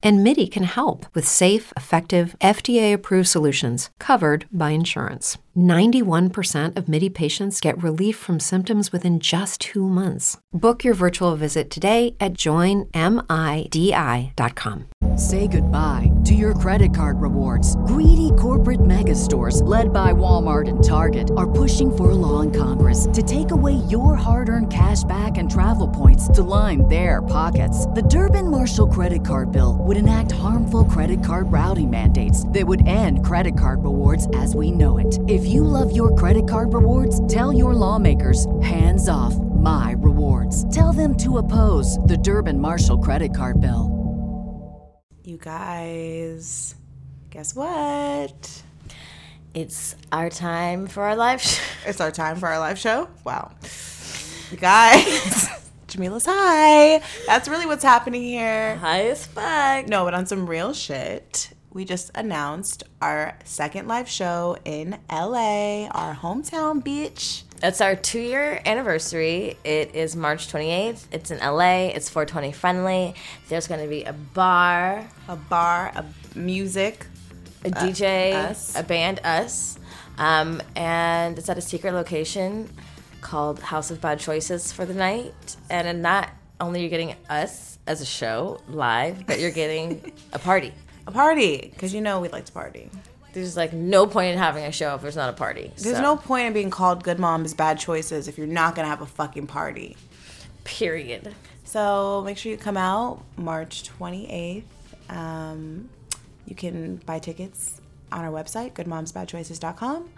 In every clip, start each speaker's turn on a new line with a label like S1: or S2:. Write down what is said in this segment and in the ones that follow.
S1: And MIDI can help with safe, effective, FDA approved solutions covered by insurance. 91% of MIDI patients get relief from symptoms within just two months. Book your virtual visit today at joinmidi.com.
S2: Say goodbye to your credit card rewards. Greedy corporate mega stores, led by Walmart and Target, are pushing for a law in Congress to take away your hard earned cash back and travel points to line their pockets. The Durbin Marshall credit card bill would enact harmful credit card routing mandates that would end credit card rewards as we know it. If you love your credit card rewards, tell your lawmakers hands off my rewards. Tell them to oppose the Durbin Marshall credit card bill.
S3: You guys, guess what?
S4: It's our time for our live show.
S3: It's our time for our live show. Wow. You guys, Jamila's high. That's really what's happening here.
S4: High as fuck.
S3: No, but on some real shit, we just announced our second live show in LA, our hometown bitch.
S4: It's our two year anniversary. It is March 28th. It's in LA. It's 420 friendly. There's going to be a bar,
S3: A bar, a music.
S4: a DJ,
S3: us.
S4: a band, us. Um, and it's at a secret location called House of Bad Choices for the night. And in not only you're getting us as a show live, but you're getting a party.
S3: A party, because you know we like to party.
S4: There's like no point in having a show if there's not a party.
S3: There's
S4: So,
S3: no point in being called good moms, bad choices if you're not gonna have a fucking party.
S4: period.
S3: So make sure you come out March 28th. Um, you can buy tickets on our website, goodmomsbadchoices.com.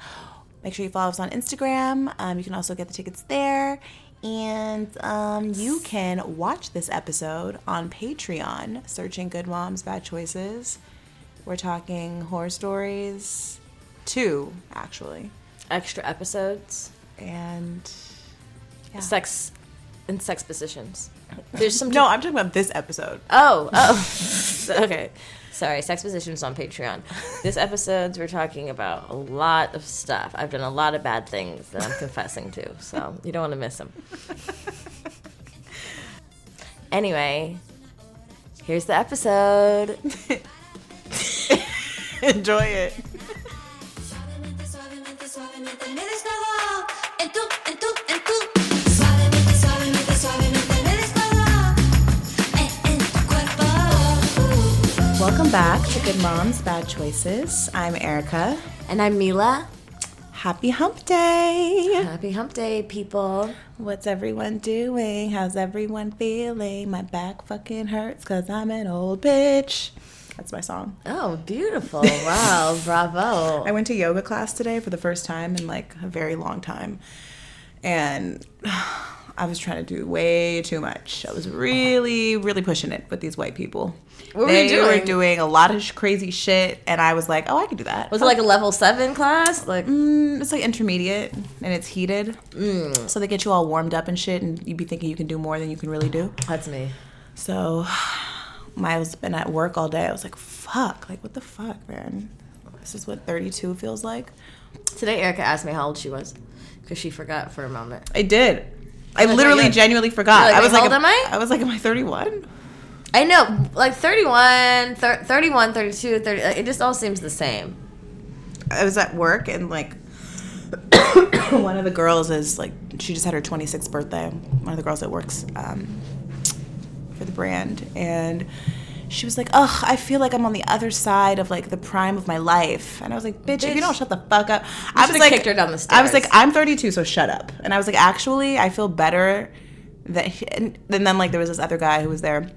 S3: Make sure you follow us on Instagram. Um, you can also get the tickets there. And um, you can watch this episode on Patreon, searching Good Moms Bad Choices. We're talking horror stories, two actually,
S4: Extra episodes.
S3: and yeah.
S4: Sex and sex positions. There's some
S3: No, I'm talking about this episode.
S4: Oh, oh. okay. Sorry, sex positions on Patreon. This episodes we're talking about a lot of stuff. I've done a lot of bad things that I'm confessing to, so you don't want to miss them. Anyway, here's the episode.
S3: Enjoy it. Welcome back to Good Moms Bad Choices. I'm Erica.
S4: And I'm Mila.
S3: Happy Hump Day.
S4: Happy hump day, people.
S3: What's everyone doing? How's everyone feeling? My back fucking hurts because I'm an old bitch. That's my song.
S4: Oh, beautiful. Wow, bravo.
S3: I went to yoga class today for the first time in like a very long time. And I was trying to do way too much. I was really, really pushing it with these white people.
S4: What were
S3: they
S4: you
S3: were
S4: doing?
S3: doing a lot of sh- crazy shit, and I was like, "Oh, I can do that."
S4: Was it like a level seven class? Like,
S3: Mm, it's like intermediate and it's heated. So they get you all warmed up and shit, and you'd be thinking you can do more than you can really do.
S4: that's me.
S3: So my, I was been at work all day. I was like, fuck, like what the fuck, man? This is what 32 feels like.
S4: Today, Erica asked me how old she was because she forgot for a moment.
S3: I did. I literally genuinely forgot.
S4: like,
S3: I was like,
S4: how old am I?
S3: I was like, am I 31?
S4: I know, like 31, thir- 31, 32, 30. like, It just all seems the same.
S3: I was at work and like one of the girls is like she just had her 26th birthday. One of the girls that works um, for the brand and she was like, "Ugh, I feel like I'm on the other side of like the prime of my life." And I was like, "Bitch, if you don't shut the fuck up." I was like,
S4: kicked her down the
S3: I was like, "I'm 32, so shut up." And I was like, "Actually, I feel better that." He, and then then like there was this other guy who was there.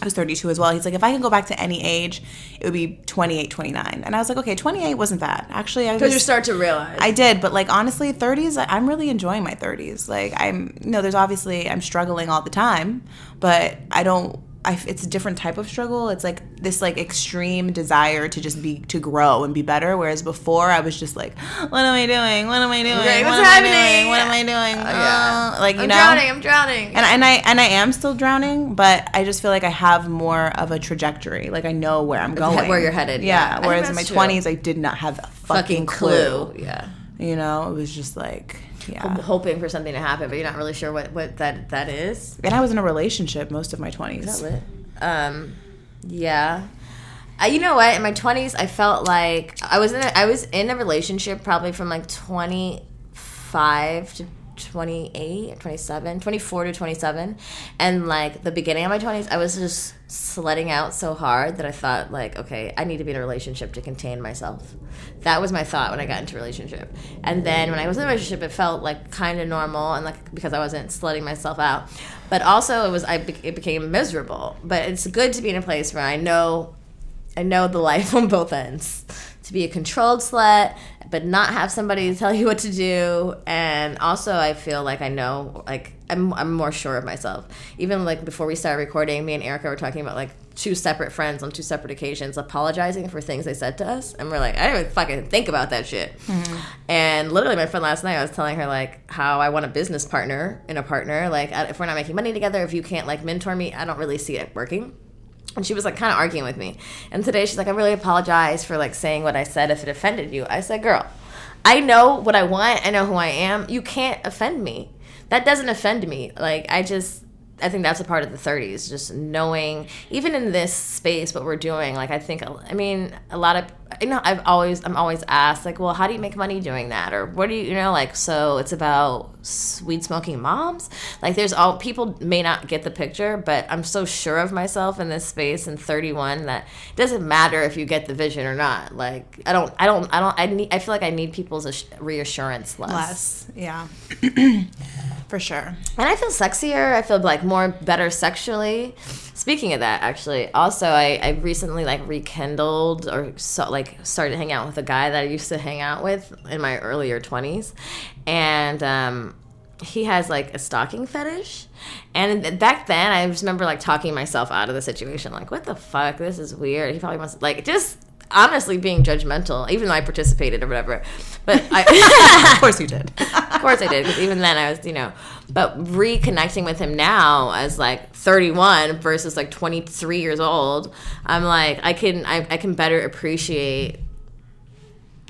S3: I was 32 as well. He's like, if I can go back to any age, it would be 28, 29. And I was like, okay, 28 wasn't that. Actually, I was.
S4: Because you start to realize.
S3: I did, but like honestly, 30s, I- I'm really enjoying my 30s. Like I'm, you know, there's obviously I'm struggling all the time, but I don't I, it's a different type of struggle. It's like this like extreme desire to just be to grow and be better. Whereas before I was just like, what am I doing? What am I doing?
S4: Right,
S3: what
S4: what's
S3: am
S4: happening?
S3: I doing? What am I doing?
S4: yeah.
S3: Uh, like you
S4: I'm
S3: know,
S4: drowning. I'm drowning.
S3: and and I and I am still drowning, but I just feel like I have more of a trajectory. Like I know where I'm going,
S4: where you're headed,
S3: Yeah.
S4: yeah.
S3: Whereas in my twenties, I did not have a fucking, clue.
S4: Yeah.
S3: You know, it was just like, yeah.
S4: Hoping for something to happen, but you're not really sure what, what that that is.
S3: And I was in a relationship most of my twenties. That lit.
S4: Um, yeah. Uh, you know what? In my twenties, I felt like I was in a, I was in a relationship probably from like twenty five to 28 27 24 to 27 and like the beginning of my 20s i was just sledding out so hard that i thought like okay i need to be in a relationship to contain myself. That was my thought when i got into a relationship. And then when i was in a relationship it felt like kind of normal and like because i wasn't sledding myself out. But also it was i it became miserable. But it's good to be in a place where i know I know the life on both ends. To be a controlled slut, but not have somebody tell you what to do. And also, I feel like I know, like, I'm, I'm more sure of myself. Even like before we started recording, me and Erica were talking about like two separate friends on two separate occasions apologizing for things they said to us. And we're like, I didn't even fucking think about that shit. Hmm. And literally, my friend last night, I was telling her like how I want a business partner in a partner. Like, if we're not making money together, if you can't like mentor me, I don't really see it working and she was like kind of arguing with me. And today she's like i really apologize for like saying what i said if it offended you. I said girl i know what i want. I know who i am. You can't offend me. That doesn't offend me. Like i just i think that's a part of the 30s just knowing even in this space what we're doing like i think i mean a lot of you know i've always i'm always asked like well how do you make money doing that? or what do you you know like so it's about weed smoking moms. Like there's all people may not get the picture but i'm so sure of myself in this space in 31 that it doesn't matter if you get the vision or not. Like i don't i don't i don't i need i feel like i need people's reassurance less,
S3: Less, yeah, for sure.
S4: and I feel sexier. I feel like more better sexually. Speaking of that, actually, also I, I recently like rekindled or so, like started hanging out with a guy that I used to hang out with in my earlier twenties, and um, he has like a stocking fetish. And back then, I just remember like talking myself out of the situation, like, "What the fuck? This is weird." He probably must like just honestly being judgmental, even though I participated or whatever. But I,
S3: Of course you did.
S4: of course I did, because even then I was, you know, but reconnecting with him now as like 31 versus like 23 years old, I'm like, I can, I, I can better appreciate,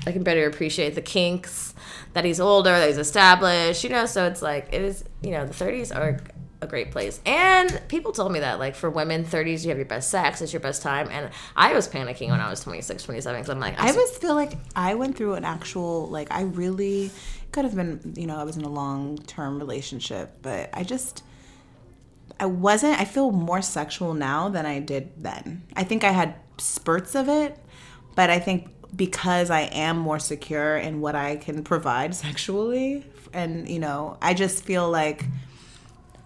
S4: I can better appreciate the kinks that he's older, that he's established, you know. So it's like it is, you know, the 30s are a great place. And people told me that like for women, 30s you have your best sex, it's your best time. And I was panicking when I was 26, 27 because I'm like, I'm
S3: I always feel like I went through an actual like I really could have been you know I was in a long term relationship, but I just I wasn't. I feel more sexual now than I did then. I think I had spurts of it, but I think because I am more secure in what I can provide sexually, and you know, I just feel like.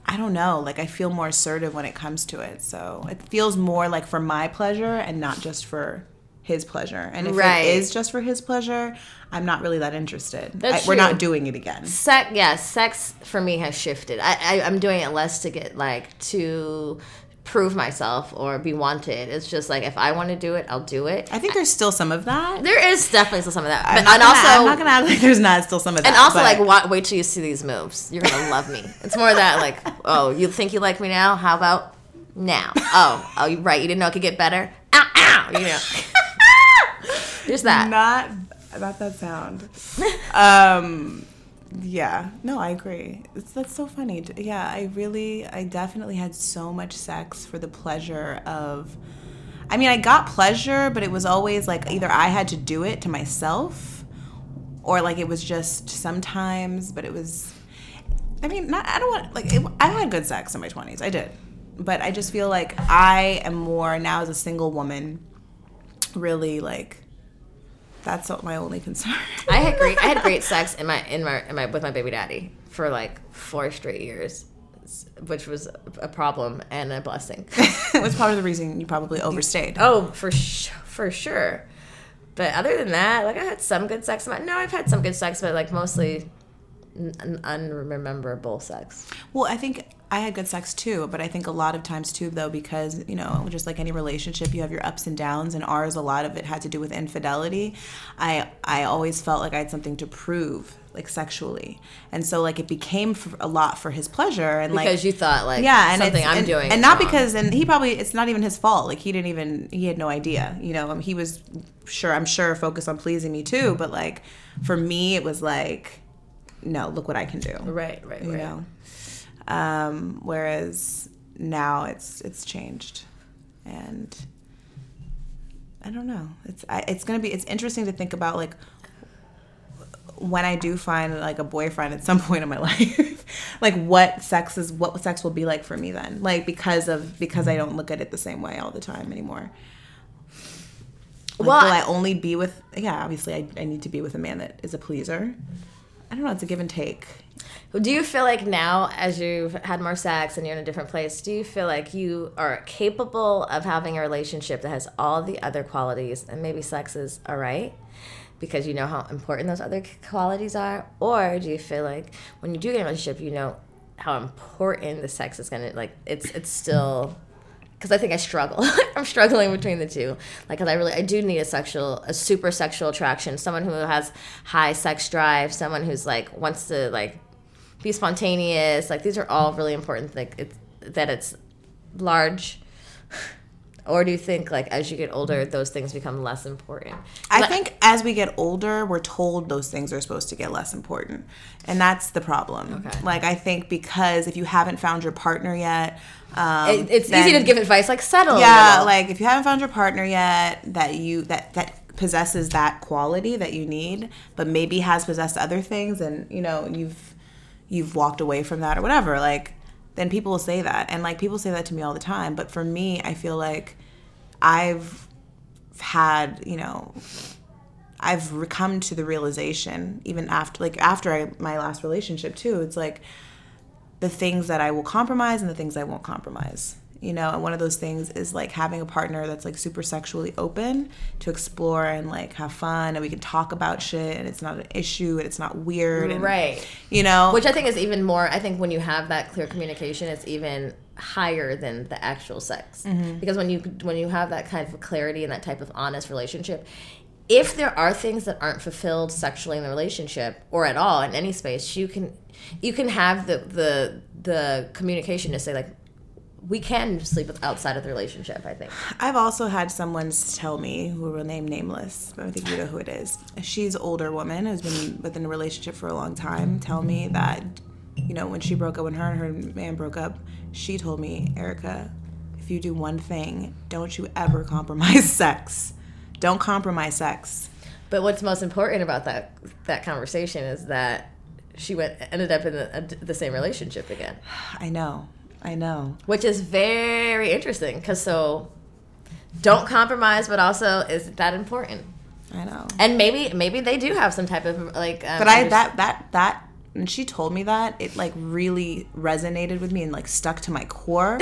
S3: I don't know. Like I feel more assertive when it comes to it. So it feels more like for my pleasure and not just for his pleasure. And if
S4: Right.
S3: it is just for his pleasure, I'm not really that interested.
S4: That's
S3: I- we're not doing it again.
S4: Sex, yeah, sex for me has shifted. I, I, I'm doing it less to get like to prove myself or be wanted. It's just like if I want to do it, I'll do it.
S3: I think there's still some of that.
S4: There is definitely still some of that, but and
S3: gonna-
S4: also
S3: I'm not gonna act like there's not still some of that.
S4: and also
S3: but-
S4: like wa- wait till you see these moves. You're gonna love me. It's more that like oh you think you like me now? How about now? Oh oh you right. You didn't know it could get better. Ow ow. You know. There's that.
S3: not about that sound. um, yeah, no, I agree. It's, that's so funny. Yeah, I really, I definitely had so much sex for the pleasure of. I mean, I got pleasure, but it was always like either I had to do it to myself, or like it was just sometimes. But it was, I mean, not. I don't want like. It, I had good sex in my twenties. I did, but I just feel like I am more now as a single woman. Really like that's my only concern.
S4: I had great I had great sex in my in my, in my with my baby daddy for like four straight years, which was a problem and a blessing.
S3: it was part of the reason you probably overstayed.
S4: oh, for sh- for sure. But other than that, like I had some good sex. my- No, I've had some good sex, but like mostly n- unrememberable sex.
S3: Well, I think I had good sex too, but I think a lot of times too, though, because you know, just like any relationship, you have your ups and downs, and ours, a lot of it had to do with infidelity. I I always felt like I had something to prove, like sexually, and so like it became a lot for his pleasure, and like
S4: Because you thought like
S3: yeah, and
S4: something I'm
S3: and,
S4: doing,
S3: and not
S4: wrong.
S3: because, and he probably it's not even his fault. Like he didn't even he had no idea. You know, um, he was sure I'm sure focused on pleasing me too, but like for me, it was like, no, look what I can do
S4: right, right,
S3: you
S4: right.
S3: know um whereas now it's it's changed and i don't know it's I, it's gonna be it's interesting to think about like when i do find like a boyfriend at some point in my life like what sex is what sex will be like for me then like because of because i don't look at it the same way all the time anymore like,
S4: Well,
S3: will I only be with? Yeah, obviously, I, I need to be with a man that is a pleaser. I don't know. It's a give and take.
S4: Do you feel like now, as you've had more sex and you're in a different place, do you feel like you are capable of having a relationship that has all the other qualities and maybe sex is all right because you know how important those other qualities are? Or do you feel like when you do get a relationship, you know how important the sex is gonna like? It's it's still because I think I struggle. I'm struggling between the two. Like, cause I really, I do need a sexual, a super sexual attraction. Someone who has high sex drive. Someone who's like wants to like be spontaneous. Like, these are all really important. Like, it's that it's large. Or do you think like as you get older, those things become less important
S3: I think as we get older, we're told those things are supposed to get less important. And that's the problem.
S4: Okay.
S3: Like, I think because if you haven't found your partner yet, um,
S4: it, it's
S3: then-
S4: easy to give advice like settle.
S3: Yeah, like if you haven't found your partner yet that you that that possesses that quality that you need, but maybe has possessed other things, and you know you've you've walked away from that or whatever, like then people will say that, and like people say that to me all the time. But for me, I feel like I've had you know I've come to the realization even after like after I, my last relationship too. It's like the things that I will compromise and the things I won't compromise. You know, and one of those things is like having a partner that's like super sexually open to explore and like have fun and we can talk about shit and it's not an issue and it's not weird and
S4: Right.
S3: you know
S4: Which I think is even more. I think when you have that clear communication, it's even higher than the actual sex.
S3: Mm-hmm.
S4: Because when you when you have that kind of clarity and that type of honest relationship, if there are things that aren't fulfilled sexually in the relationship or at all in any space, you can you can have the the the communication to say like we can sleep with outside of the relationship. I think.
S3: I've also had someone tell me, who will remain nameless, but I think you know who it is. She's an older woman who's been within a relationship for a long time. Tell me that, you know, when she broke up, when her and her man broke up, she told me, Erica, if you do one thing, don't you ever compromise sex. Don't compromise sex.
S4: But what's most important about that that conversation is that she went ended up in the, uh, the same relationship again.
S3: I know. I know.
S4: which is very interesting because so don't compromise but also is that important
S3: I know.
S4: and maybe maybe they do have some type of like um,
S3: But I
S4: under-
S3: that that that when she told me that, it like really resonated with me and like stuck to my core.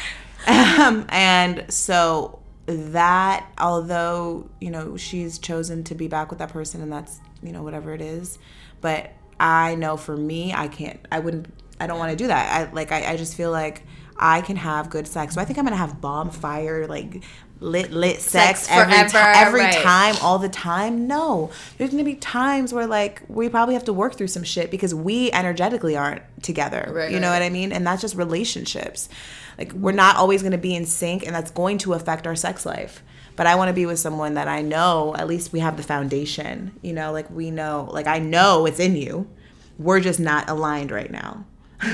S3: um, and so that although, you know, she's chosen to be back with that person and that's, you know, whatever it is, but I know for me, I can't I wouldn't I don't want to do that. I like I, I just feel like I can have good sex. So I think I'm gonna have bomb fire, like lit lit sex,
S4: Sex
S3: every
S4: forever,
S3: time every
S4: right.
S3: time all the time? No. There's gonna be times where like we probably have to work through some shit because we energetically aren't together.
S4: Right,
S3: you know
S4: right.
S3: what i mean? And that's just relationships. Like we're not always gonna be in sync and that's going to affect our sex life. But i want to be with someone that i know at least we have the foundation you know? Like we know like i know it's in you. We're just not aligned right now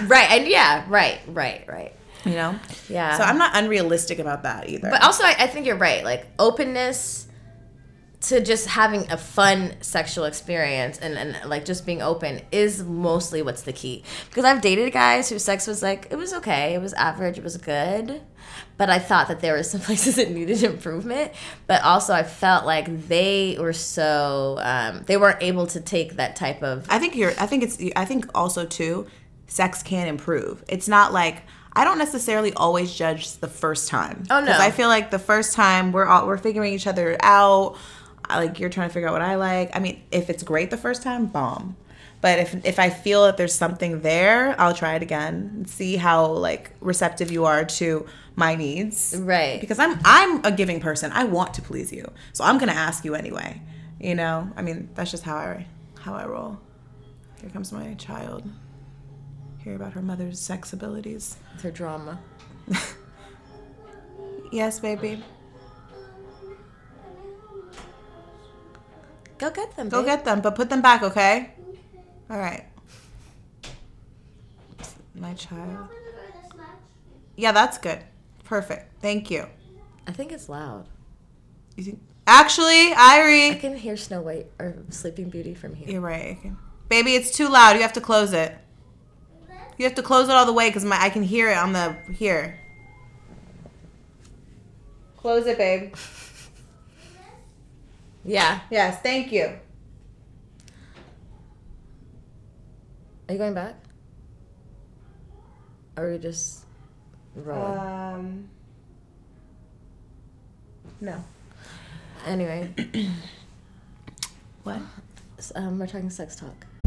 S4: right and yeah right right right
S3: you know
S4: Yeah.
S3: so i'm not unrealistic about that either
S4: but also I, I think you're right like openness to just having a fun sexual experience and, and like just being open is mostly what's the key because i've dated guys whose sex was like it was okay it was average it was good but i thought that there were some places that needed improvement but also i felt like they were so um, they weren't able to take that type of
S3: I think you're. I think it's. I think also too, sex can improve. It's not like I don't necessarily always judge the first time.
S4: Oh, no.
S3: Because I feel like the first time we're all we're figuring each other out. I- Like you're trying to figure out what I like. I mean, if it's great the first time, bomb. But if if I feel that there's something there, I'll try it again and see how like receptive you are to my needs.
S4: Right.
S3: Because I'm I'm a giving person. I want to please you. So I'm gonna ask you anyway. You know? I mean, that's just how I how I roll. Here comes my child. Hear about her mother's sex abilities.
S4: It's her drama.
S3: Yes, baby.
S4: Go get them.
S3: Go
S4: babe.
S3: get them, but put them back, okay? All right. My child. Yeah, that's good. Perfect. Thank you.
S4: I think it's loud.
S3: You think? Actually, Irie.
S4: I can hear Snow White or Sleeping Beauty from here.
S3: you're right. Baby, it's too loud. You have to close it. You have to close it all the way because my I can hear it on the here. Close it, babe.
S4: Yeah.
S3: Yes, thank you.
S4: Are you going back? Or are we just rolling?
S3: Um. No.
S4: anyway,
S3: What?
S4: um, we're talking sex talk.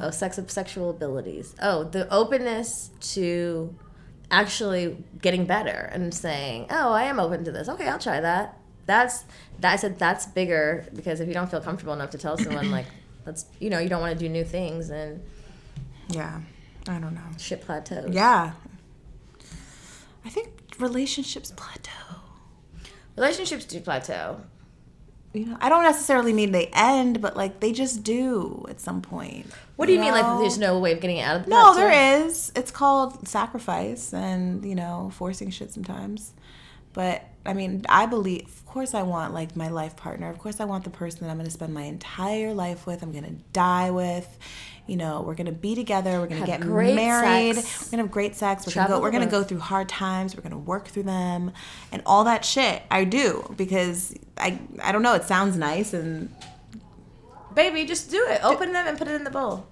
S4: Oh, sex sexual abilities. Oh, the openness to actually getting better and saying, "Oh, I am open to this. Okay, I'll try that." That's that I said that's bigger because if you don't feel comfortable enough to tell someone like that's you know you don't want to do new things and
S3: Yeah. I don't know.
S4: shit plateaus.
S3: Yeah. I think relationships plateau.
S4: relationships do plateau.
S3: You know, I don't necessarily mean they end, but like they just do at some point.
S4: What do you mean? Like there's no way of getting out of the
S3: No, there is. It's called sacrifice and, you know, forcing shit sometimes. But I mean, I believe, of course, I want like my life partner. Of course, I want the person that I'm going to spend my entire life with, I'm going to die with. You know, we're going to be together. We're going to
S4: Have
S3: get
S4: great
S3: married.
S4: sex.
S3: We're going to have great sex. We're going to go, we're going to go through hard times. We're going to work through them and all that shit. I do because I, I don't know. It sounds nice and
S4: Baby, just do it. Open them and put it in the bowl.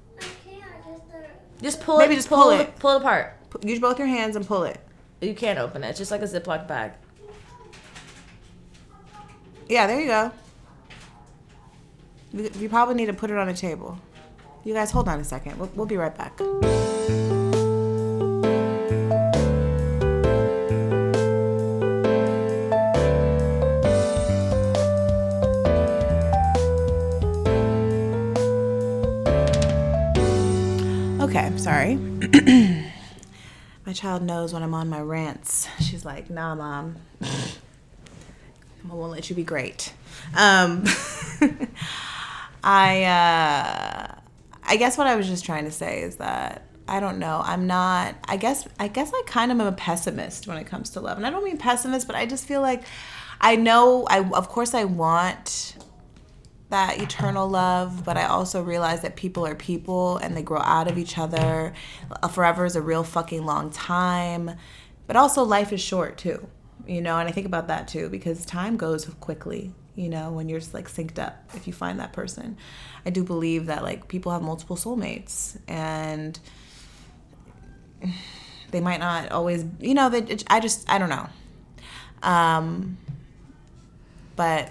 S4: Just pull
S3: Maybe
S4: it.
S3: just pull it.
S4: Pull it apart.
S3: use both your hands and pull it.
S4: You can't open it. It's just like a Ziploc bag.
S3: Yeah, there you go. You, you probably need to put it on a table. You guys, hold on a second. We'll, we'll be right back. Okay, sorry. my child knows when I'm on my rants. She's like, nah, mom. I won't let you be great. Um, I uh, I guess what I was just trying to say is that I don't know. I'm not. I guess I guess I kind of am a pessimist when it comes to love, and I don't mean pessimist, but I just feel like I know. I of course I want that eternal love, but I also realize that people are people and they grow out of each other. Forever is a real fucking long time, but also life is short too, you know. And I think about that too because time goes quickly, you know, when you're just like synced up. If you find that person, I do believe that like people have multiple soulmates and they might not always, you know. They, it- I just I don't know, um, but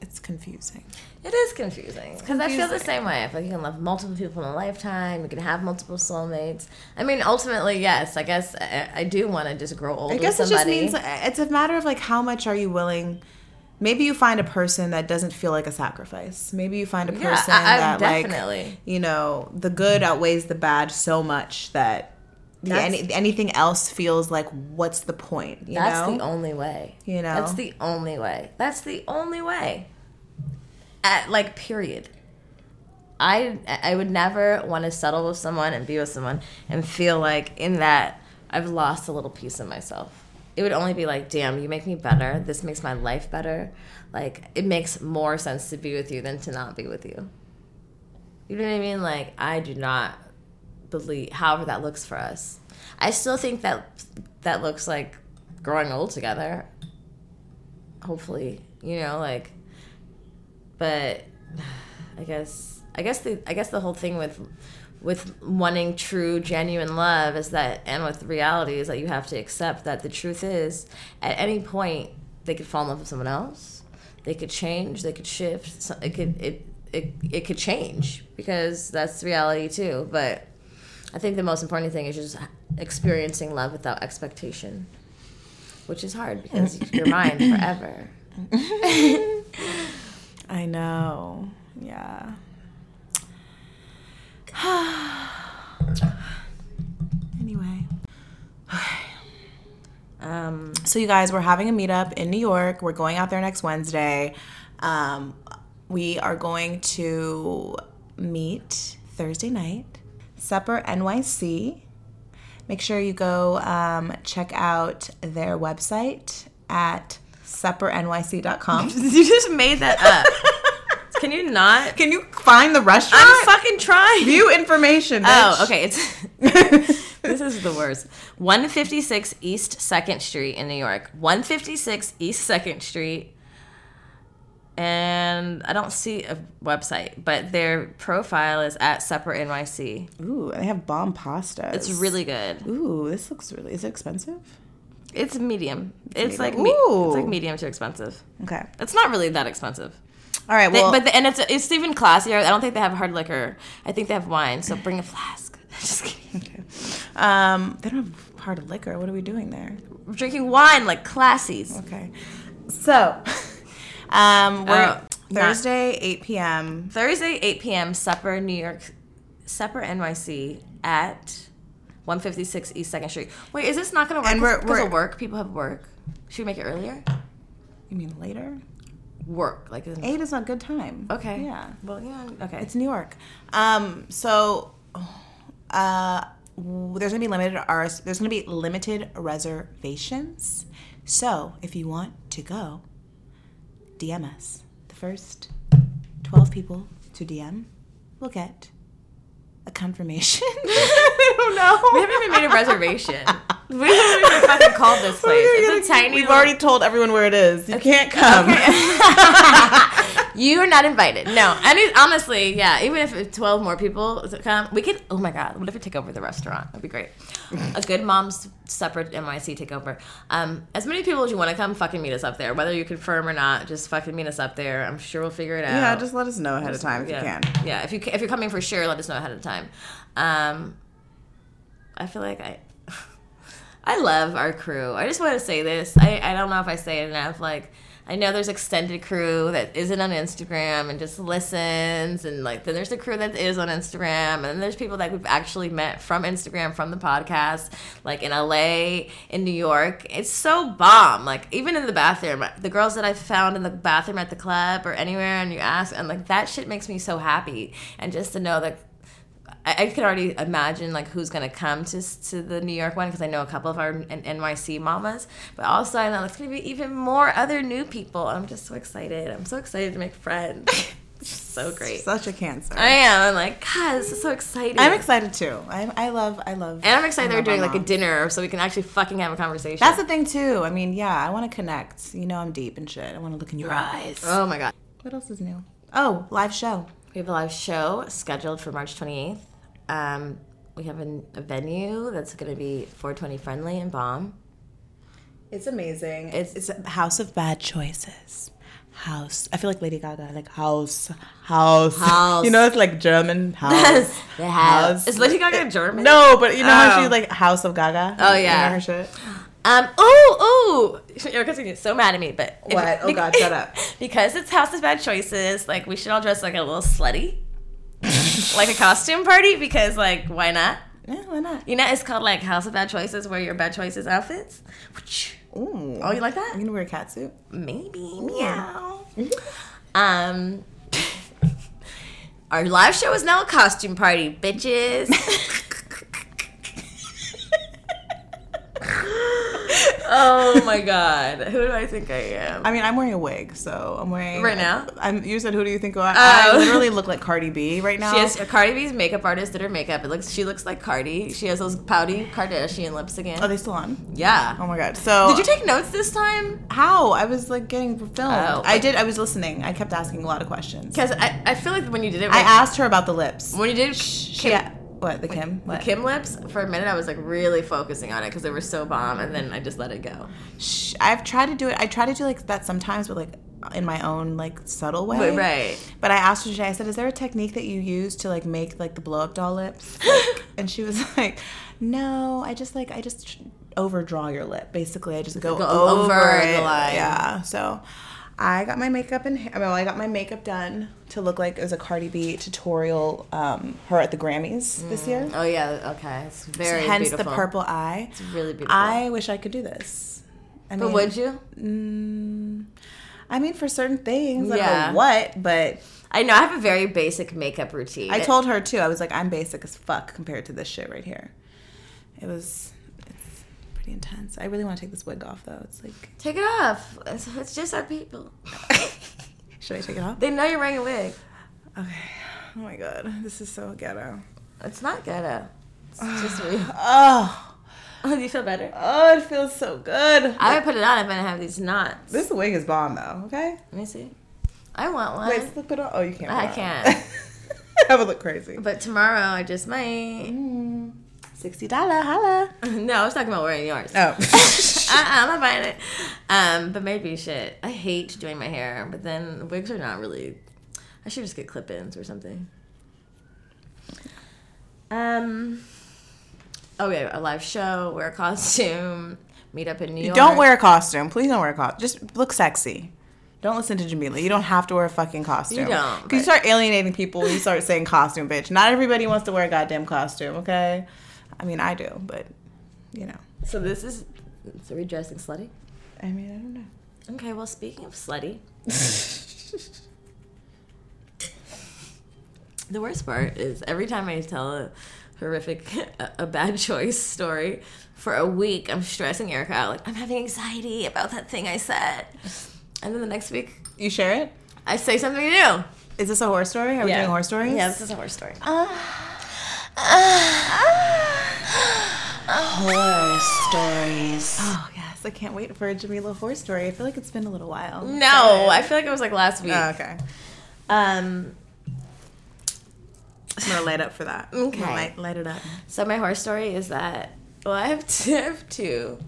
S3: it's confusing.
S4: It is confusing because I feel the same way. I feel like you can love multiple people in a lifetime. You can have multiple soulmates. I mean, ultimately, yes. I guess I, I do want to just grow old
S3: I guess it just means uh, it's a matter of like how much are you willing. Maybe you find a person that doesn't feel like a sacrifice. Maybe you find a
S4: Yeah,
S3: person
S4: I- I-
S3: that
S4: definitely.
S3: like you know the good outweighs the bad so much that the, any, anything else feels like what's the point? You
S4: That's
S3: know?
S4: the only way.
S3: You know?
S4: That's the only way. That's the only way. At like period. I I would never want to settle with someone and be with someone and feel like in that I've lost a little piece of myself. It would only be like, damn, you make me better. This makes my life better. Like it makes more sense to be with you than to not be with you. You know what I mean? Like I do not believe however that looks for us. I still think that that looks like growing old together. Hopefully, you know, like but I guess I guess the I guess the whole thing with with wanting true genuine love is that and with reality is that you have to accept that the truth is at any point they could fall in love with someone else. They could change they could shift it could it it, it could change because that's reality too. But i think the most important thing is just experiencing love without expectation which is hard because you're mine forever
S3: I know. Yeah. anyway.
S4: um
S3: So you guys, we're having a meetup in New York. We're going out there next Wednesday. Um, we are going to meet Thursday night. Supper NYC. Make sure you go um, check out their website at suppernyc.com.
S4: you just made that up can you not
S3: Can you find the restaurant?
S4: i'm fucking trying
S3: View information.
S4: Oh, okay. It's this is the worst. 156 East Second Street in New York. 156 East Second Street. And I don't see a website, but their profile is at Supper NYC.
S3: Ooh, they have bomb pastas.
S4: It's really good.
S3: Ooh, this looks really. Is it expensive?
S4: It's medium. It's
S3: medium.
S4: like me- it's like medium to expensive.
S3: Okay.
S4: It's not really that expensive.
S3: All right.
S4: They-
S3: Well,
S4: but the, and it's it's even classier. I don't think they have hard liquor. I think they have wine. So bring a flask. Just kidding.
S3: um, they don't have hard liquor. What are we doing there?
S4: We're drinking wine like classies.
S3: Okay. So, um, we're
S4: not-
S3: Thursday, 8 p.m.
S4: Thursday, 8 p.m. Supper, New York, Supper NYC at 156 East Second Street. Wait, is this not going to work?
S3: And we're-
S4: because
S3: we're-
S4: of work. People have work. Should we make it earlier?
S3: You mean later?
S4: Work, like in-
S3: Eight is not a good time.
S4: Okay.
S3: Yeah.
S4: Well, yeah. Okay.
S3: It's New York. Um, so, uh, there's gonna be limited ours. There's gonna be limited reservations. So, if you want to go, DM us. The first twelve people to DM will get a confirmation. I don't know.
S4: we haven't even made a reservation. we haven't even fucking called this place. It's a tiny.
S3: We've
S4: little-
S3: already told everyone where it is. You can't come.
S4: You are not invited. No, and honestly, yeah. Even if twelve more people come, we could. Oh my god, what if we take over the restaurant? That'd be great. A good mom's separate NYC takeover. Um, as many people as you want to come, fucking meet us up there. Whether you confirm or not, just fucking meet us up there. I'm sure we'll figure it out.
S3: Yeah, just let us know ahead of time if
S4: yeah.
S3: you can.
S4: Yeah, if you if you're coming for sure, let us know ahead of time. Um, I feel like I. I love our crew. I just want to say this. I, I don't know if I say it enough. Like, I know there's extended crew that isn't on Instagram and just listens, and like then there's the crew that is on Instagram, and then there's people that we've actually met from Instagram from the podcast, like in LA, in New York. It's so bomb. Like even in the bathroom, the girls that I found in the bathroom at the club or anywhere, and you ask, and like that shit makes me so happy, and just to know that I, I could already imagine like who's gonna come to to the New York one because I know a couple of our N- NYC mamas, but also I know it's gonna be even more other new people. I'm just so excited. I'm so excited to make friends. So great.
S3: Such a cancer.
S4: I am. I'm like, God, this is so exciting.
S3: I'm excited too. I, I love, I love.
S4: and I'm excited they're doing like a dinner so we can actually fucking have a conversation.
S3: That's the thing too. I mean, yeah, I want to connect. You know, I'm deep and shit. I want to look in your eyes.
S4: oh my god.
S3: What else is new? Oh, live show.
S4: We have a live show scheduled for March 28th. Um, we have an, a venue that's going to be 420 friendly and bomb.
S3: It's amazing.
S4: It's-
S3: It's, a house of bad choices. House. I feel like Lady Gaga. Like house, house.
S4: House.
S3: You know, it's like German house.
S4: The house. Is Lady Gaga German?
S3: No, but you know how
S4: Oh.
S3: she's like Haus of Gaga.
S4: Oh, yeah.
S3: You know her shit.
S4: Um. Oh. Oh. You're gonna get so mad at me, but
S3: What? Oh, God, shut up.
S4: Because it's House of Bad Choices. Like we should all dress like a little slutty, like a costume party. Because like, why not?
S3: Yeah, why not?
S4: You know, it's called like House of Bad Choices. where your Bad Choices outfits.
S3: Ooh.
S4: Oh, you like that?
S3: You gonna wear a cat suit?
S4: Maybe meow. Um. Our live show is now a costume party, bitches. oh my god, who do I think I am?
S3: I mean, I'm wearing a wig, so I'm wearing
S4: Right now?
S3: I'm. You said, "Who do you think?" I, I
S4: Oh.
S3: literally look like Cardi B right now.
S4: She has Cardi B's makeup artist did her makeup. It looks she looks like Cardi. She has those pouty Kardashian lips again.
S3: Are they still on?
S4: yeah.
S3: Oh my god! So
S4: Did you take notes this time?
S3: how? I was like getting filmed.
S4: Oh.
S3: I did. I was listening. I kept asking a lot of questions.
S4: Because I, I feel like when you did it,
S3: I asked her about the lips.
S4: when you did
S3: She,
S4: Kim,
S3: what the Kim?
S4: the Kim lips for a minute, I was like really focusing on it because they were so bomb, and then I just let it go.
S3: Sh- I've tried to do it. I try to do like that sometimes, but like in my own like subtle way.
S4: But, right.
S3: But I asked her today. I said, "Is there a technique that you use to like make like the blow up doll lips?" Like, and she was like, "No, I just like I just overdraw your lip. Basically, I just go,
S4: Go
S3: over,
S4: over
S3: it.
S4: the line.
S3: Yeah. So I got my makeup and hair- well, I got my makeup done to look like it was a Cardi B tutorial. Um, her at the Grammys this year.
S4: Oh yeah. Okay. It's very
S3: Hence
S4: beautiful.
S3: the purple eye.
S4: It's really beautiful.
S3: I wish I could do this. I
S4: but
S3: mean,
S4: would you?
S3: Mm, I mean, for certain things, I don't
S4: Yeah.
S3: what, but
S4: I know I have a very basic makeup routine.
S3: I told her too. I was like, I'm basic as fuck compared to this shit right here. It was, pretty intense. I really want to take this wig off though. It's like,
S4: take it off. It's, it's just our people.
S3: should I take it off?
S4: They know you're wearing a wig.
S3: Okay. Oh my god, this is so ghetto.
S4: It's not ghetto. It's just real.
S3: Oh,
S4: Oh, do you feel better?
S3: oh, it feels so good.
S4: I would put it on if I didn't have these knots.
S3: this wig is bomb though. Okay.
S4: Let me see. I want one.
S3: Wait, look it on. Oh, you can't.
S4: I
S3: put it on.
S4: can't.
S3: I would look crazy.
S4: But tomorrow I just might. Mm.
S3: Sixty dollar, holla.
S4: No, I was talking about wearing yours.
S3: Oh.
S4: Uh-uh, I'm not buying it. Um, but maybe shit. I hate doing my hair, but then wigs are not really. I should just get clip-ins or something. Um. Okay, a live show, wear a costume, meet up in New York.
S3: Don't wear a costume. Please don't wear a costume. Just look sexy. Don't listen to Jamila. You don't have to wear a fucking costume.
S4: You don't,
S3: Because you start alienating people when you start saying costume, bitch. Not everybody wants to wear a goddamn costume, okay? I mean, I do, but, you know.
S4: So this is. So we dressing slutty?
S3: I mean, I don't know.
S4: Okay, well, speaking of slutty, the worst part is every time I tell a horrific, a, bad choice story for a week, I'm stressing Erica out. Like, I'm having anxiety about that thing I said. And then the next week,
S3: You share it?
S4: I say something new.
S3: Is this a horror story? Are we doing horror stories?
S4: Yeah, this is a horror story. Ah.
S3: Horror stories. Oh, yes. I can't wait for a Jamila horror story. I feel like it's been a little while.
S4: no, I feel like it was like last week.
S3: Oh, okay.
S4: Um,
S3: I'm going to light up for that.
S4: Okay.
S3: Light, light it up.
S4: So my horror story is that well, I have two, I have two.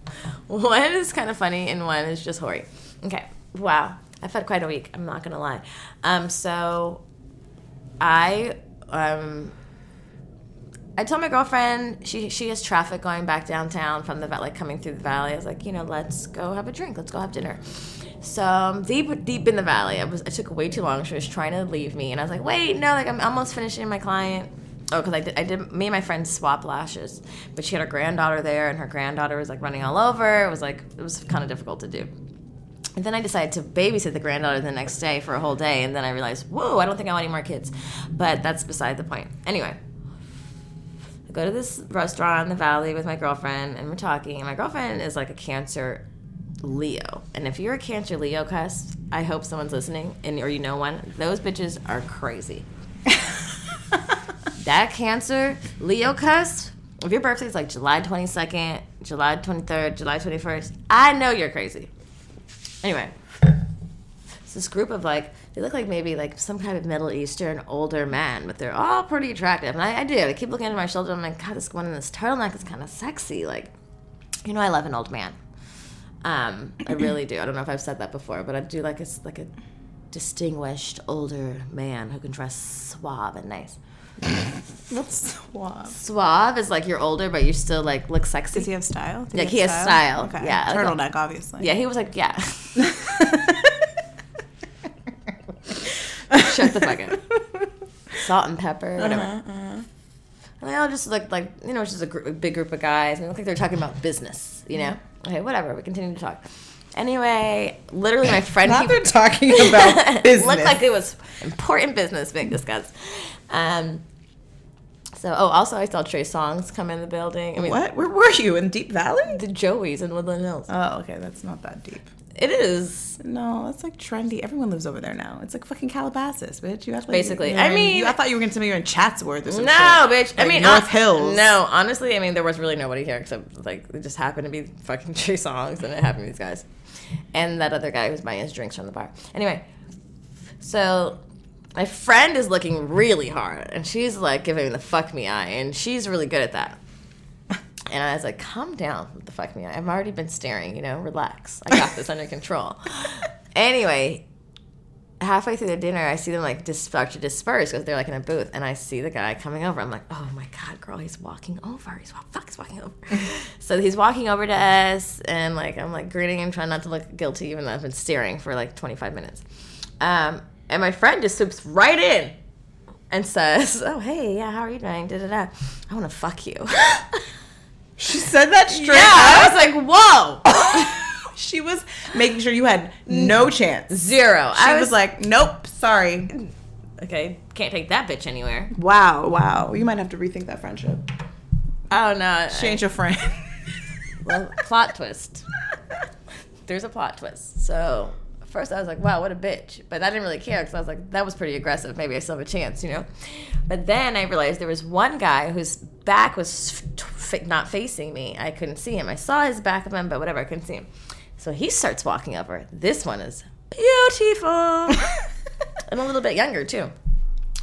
S4: One is kind of funny, and one is just hoary. Okay. Wow, I've had quite a week. I'm not gonna lie. Um, so I um. I told my girlfriend she she has traffic going back downtown from the like coming through the valley. I was like, you know, let's go have a drink. Let's go have dinner. So um, deep deep in the valley, I was I took way too long. She was trying to leave me, and I was like, wait, no, like I'm almost finishing my client. Oh, because I did, I did. Me and my friend swap lashes, but she had her granddaughter there, and her granddaughter was like running all over. It was like it was kind of difficult to do. And then I decided to babysit the granddaughter the next day for a whole day, and then I realized, whoa, I don't think I want any more kids. But that's beside the point. Anyway, go to this restaurant in the valley with my girlfriend, and we're talking. And my girlfriend is like a Cancer Leo, and if you're a Cancer Leo, cuss, I hope someone's listening, and or you know one. Those bitches are crazy. that Cancer Leo cuss. If your birthday is like July 22nd, July 23rd, July 21st, I know you're crazy. Anyway, it's this group of like they look like maybe like some kind of Middle Eastern older man, but they're all pretty attractive. And I, I do. I keep looking over my shoulder. And I'm like, God, this one in this turtleneck is kind of sexy. Like, you know, I love an old man. Um, I really do. I don't know if I've said that before, but I do like a like a distinguished older man who can dress suave and nice.
S3: What's swab?
S4: Suave is like you're older, but you still like look sexy.
S3: Does he have style? Does
S4: Like, he has style.
S3: Okay.
S4: Yeah, like
S3: Turtleneck, obviously.
S4: Yeah, he was like, yeah. Shut the fuck up. Salt and pepper, uh-huh, whatever. Uh-huh. And they all just look like, you know, it's just a, gr- a big group of guys. And they look like they're talking about business, you know? Mm-hmm. Okay, whatever. We continue to talk. Anyway, literally, my friend.
S3: Not
S4: he-
S3: they're talking about business.
S4: looked like it was important business being discussed. Um, So, oh, also I saw Trey Songz come in the building. I mean,
S3: What? Where were you? In Deep Valley?
S4: the Joeys in Woodland Hills.
S3: Oh, okay. That's not that deep.
S4: It is.
S3: No, that's like trendy. Everyone lives over there now. It's like fucking Calabasas, bitch. You act like
S4: Basically.
S3: you're
S4: I mean-
S3: you- I thought you were gonna tell me you're in Chatsworth or something.
S4: No, bitch. I mean,
S3: North
S4: hon-
S3: Hills.
S4: No, honestly, I mean, there was really nobody here except like it just happened to be fucking Trey Songz, and it happened to these guys, and that other guy who's buying us drinks from the bar. Anyway, so my friend is looking really hard, and she's like giving me the fuck me eye, and she's really good at that. And I was like, calm down with the fuck me. I've already been staring, you know, relax. I got this under control. Anyway, halfway through the dinner, I see them like dis- start to disperse because they're like in a booth, and I see the guy coming over. I'm like, oh my god, girl, he's walking over. He's wa- fuck, he's walking over. so he's walking over to us, and like I'm like grinning and trying not to look guilty, even though I've been staring for like 25 minutes. Um, and my friend just swoops right in and says, "Oh hey, yeah, how are you doing? Da da da. I want to fuck you."
S3: She said that straight
S4: yeah, I was like, whoa,
S3: She was making sure you had no chance. She
S4: zero. I
S3: was, like, nope, sorry.
S4: okay, can't take that bitch anywhere.
S3: Wow, wow. You might have to rethink that friendship.
S4: Oh no,
S3: She ain't your friend.
S4: well, plot twist. There's a plot twist. So first I was like, wow, what a bitch. But I didn't really care because I was like, that was pretty aggressive. Maybe I still have a chance, you know? But then I realized there was one guy whose back was f- not facing me. I couldn't see him. I saw his back of him, but whatever, I couldn't see him. So he starts walking over. This one is beautiful and a little bit younger too.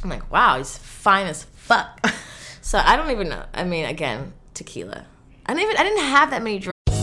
S4: I'm like, wow, he's fine as fuck. So I don't even know. I mean, again, tequila. I didn't even. I didn't have that many drinks.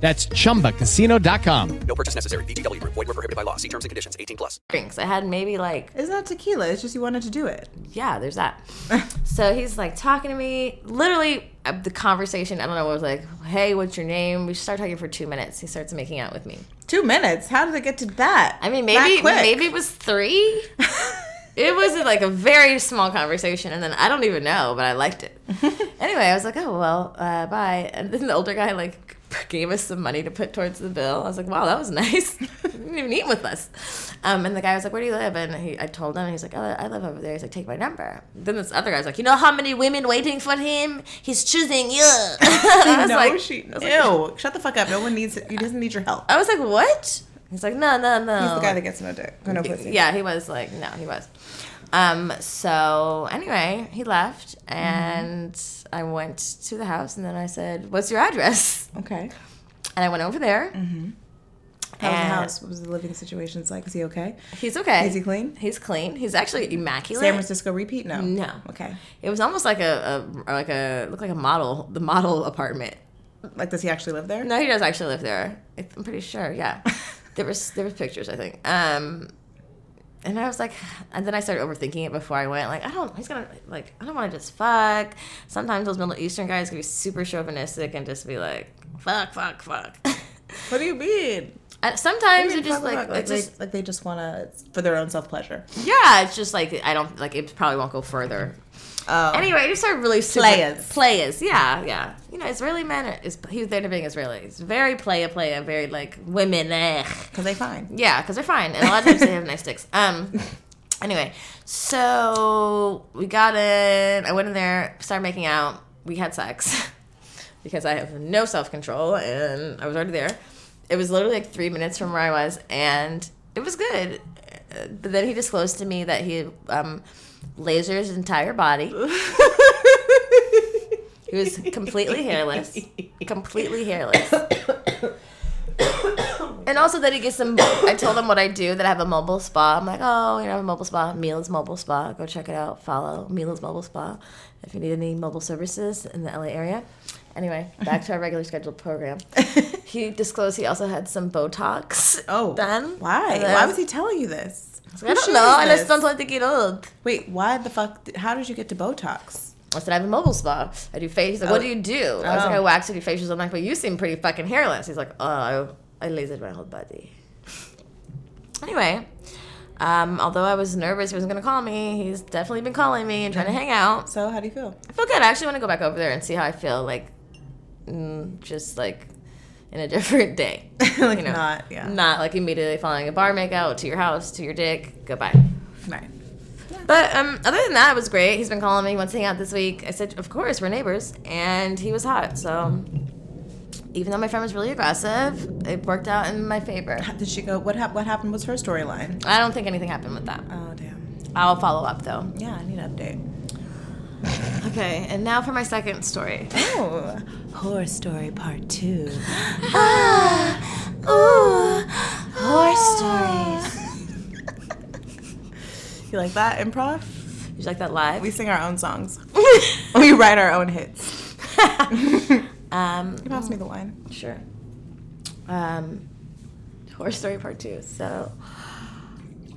S5: That's chumbacasino.com.
S6: No purchase necessary. VGW Group. Void were prohibited by law. See terms and conditions. 18 plus. Drinks.
S4: I had maybe like
S3: It's not tequila. It's just you wanted to do it.
S4: yeah, there's that. so he's like talking to me. Literally, uh, the conversation. I don't know. what was like, hey, what's your name? We start talking for two minutes. He starts making out with me.
S3: Two minutes. How did it get to that?
S4: I mean, maybe maybe it was three. it was like a very small conversation, and then I don't even know, but I liked it. anyway, I was like, oh well, uh, bye. And then the older guy like gave us some money to put towards the bill. I was like, wow, that was nice. didn't even eat with us. Um, and the guy was like, where do you live? And he, I told him, and he's like, oh, I live over there. He's like, take my number. Then this other guy's like, you know how many women waiting for him? He's choosing you. I was
S3: no,
S4: like,
S3: she.
S4: I was like,
S3: Ew. Shut the fuck up. No one needs. It. He doesn't need your help.
S4: I was like, what? He's like, no, no, no.
S3: He's the guy that gets no dick. No pussy.
S4: Yeah, he was like, no, he was. Um, so anyway, he left and I went to the house and then I said, What's your address?
S3: Okay.
S4: And I went over there.
S3: Mm-hmm. How's the house? What was the living situations like? Is he okay?
S4: He's okay.
S3: Is he clean?
S4: He's clean. He's actually immaculate.
S3: San Francisco repeat? No.
S4: No.
S3: Okay.
S4: It was almost like a, a like a looked like a model, the model apartment.
S3: Like, does he actually live there?
S4: No, he does actually live there. I'm pretty sure. Yeah, there was there was pictures. I think. Um, and I was like, and then I started overthinking it before I went. Like, I don't. He's gonna like. I don't want to just fuck. Sometimes those Middle Eastern guys can be super chauvinistic and just be like, fuck, fuck, fuck.
S3: What do you mean?
S4: Sometimes
S3: you
S4: just like,
S3: fuck, fuck? they, like they just want to for their own self pleasure.
S4: yeah. It's just like I don't like. It probably won't go further.
S3: Oh.
S4: Anyway, he started really super,
S3: Players.
S4: Players, yeah, yeah. You know, Israeli men are. Is, he was there to being Israeli. He's very player player, very like women. Eh.
S3: Because they fine.
S4: Yeah, because they're fine, and a lot of times they have nice dicks. Um. Anyway, so we got in. I went in there, started making out. We had sex because I have no self control, and I was already there. It was literally like three minutes from where I was, and it was good. Uh, But then he disclosed to me that he um, lasered his entire body. He was completely hairless. Completely hairless. and also that he gets some. I told him what I do. That I have a mobile spa. I'm like, oh, you know, I have a mobile spa. Mila's Mobile Spa. Go check it out. Follow Mila's Mobile Spa if you need any mobile services in the LA area. Anyway, back to our regular scheduled program. he disclosed he also had some Botox.
S3: Oh,
S4: done.
S3: Why? Why was he telling you this?
S4: I don't know. I just don't like to get old.
S3: Wait, why the fuck? did- How did you get to Botox?
S4: I said, I have a mobile spa. I do face. He's like, what do you do? I was like,
S3: Oh.
S4: I wax, I do facials. I'm like, but you seem pretty fucking hairless. He's like, oh, I, I lasered my whole body. Anyway, um, although I was nervous he wasn't going to call me, he's definitely been calling me and trying to hang out.
S3: So, how do you feel?
S4: I feel good. I actually want to go back over there and see how I feel, like, mm, just like in a different day.
S3: like not, yeah.
S4: Not like immediately following a bar makeout to your house, to your dick, goodbye.
S3: Right.
S4: But um, other than that, it was great. He's been calling me, wants to hang out this week. I said, of course, we're neighbors. And he was hot. So even though my friend was really aggressive, it worked out in my favor.
S3: Did she go? What hap- What happened? was her storyline?
S4: I don't think anything happened with that.
S3: Oh damn.
S4: I'll follow up though.
S3: Yeah, I need an update.
S4: Okay, and now for my second story.
S3: Oh, horror story part two.
S4: ah, Ooh, horror stories.
S3: You like that improv?
S4: You like that live?
S3: We sing our own songs. we write our own hits.
S4: um,
S3: You pass me the wine.
S4: Sure. Um, horror story part two. So,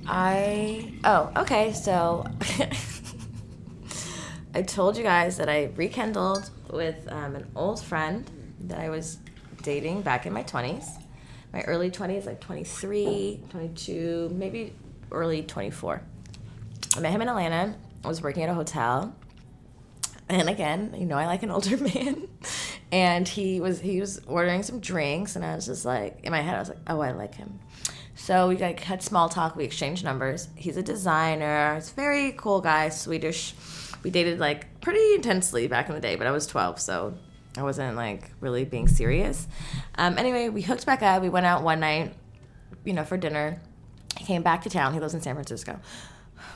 S4: I oh okay. So, I told you guys that I rekindled with um, an old friend that I was dating back in my twenties, my early twenties, like 23, 22, maybe early twenty four. I met him in Atlanta. I was working at a hotel and again, you know, I like an older man. And he was he was ordering some drinks, and I was just like, in my head, I was like, oh, I like him. So we like had small talk. We exchanged numbers. He's a designer. He's a very cool guy, Swedish. We dated like pretty intensely back in the day, but I was 12, so I wasn't like really being serious. Um, anyway, we hooked back up. We went out one night, you know, for dinner. He came back to town. He lives in San Francisco.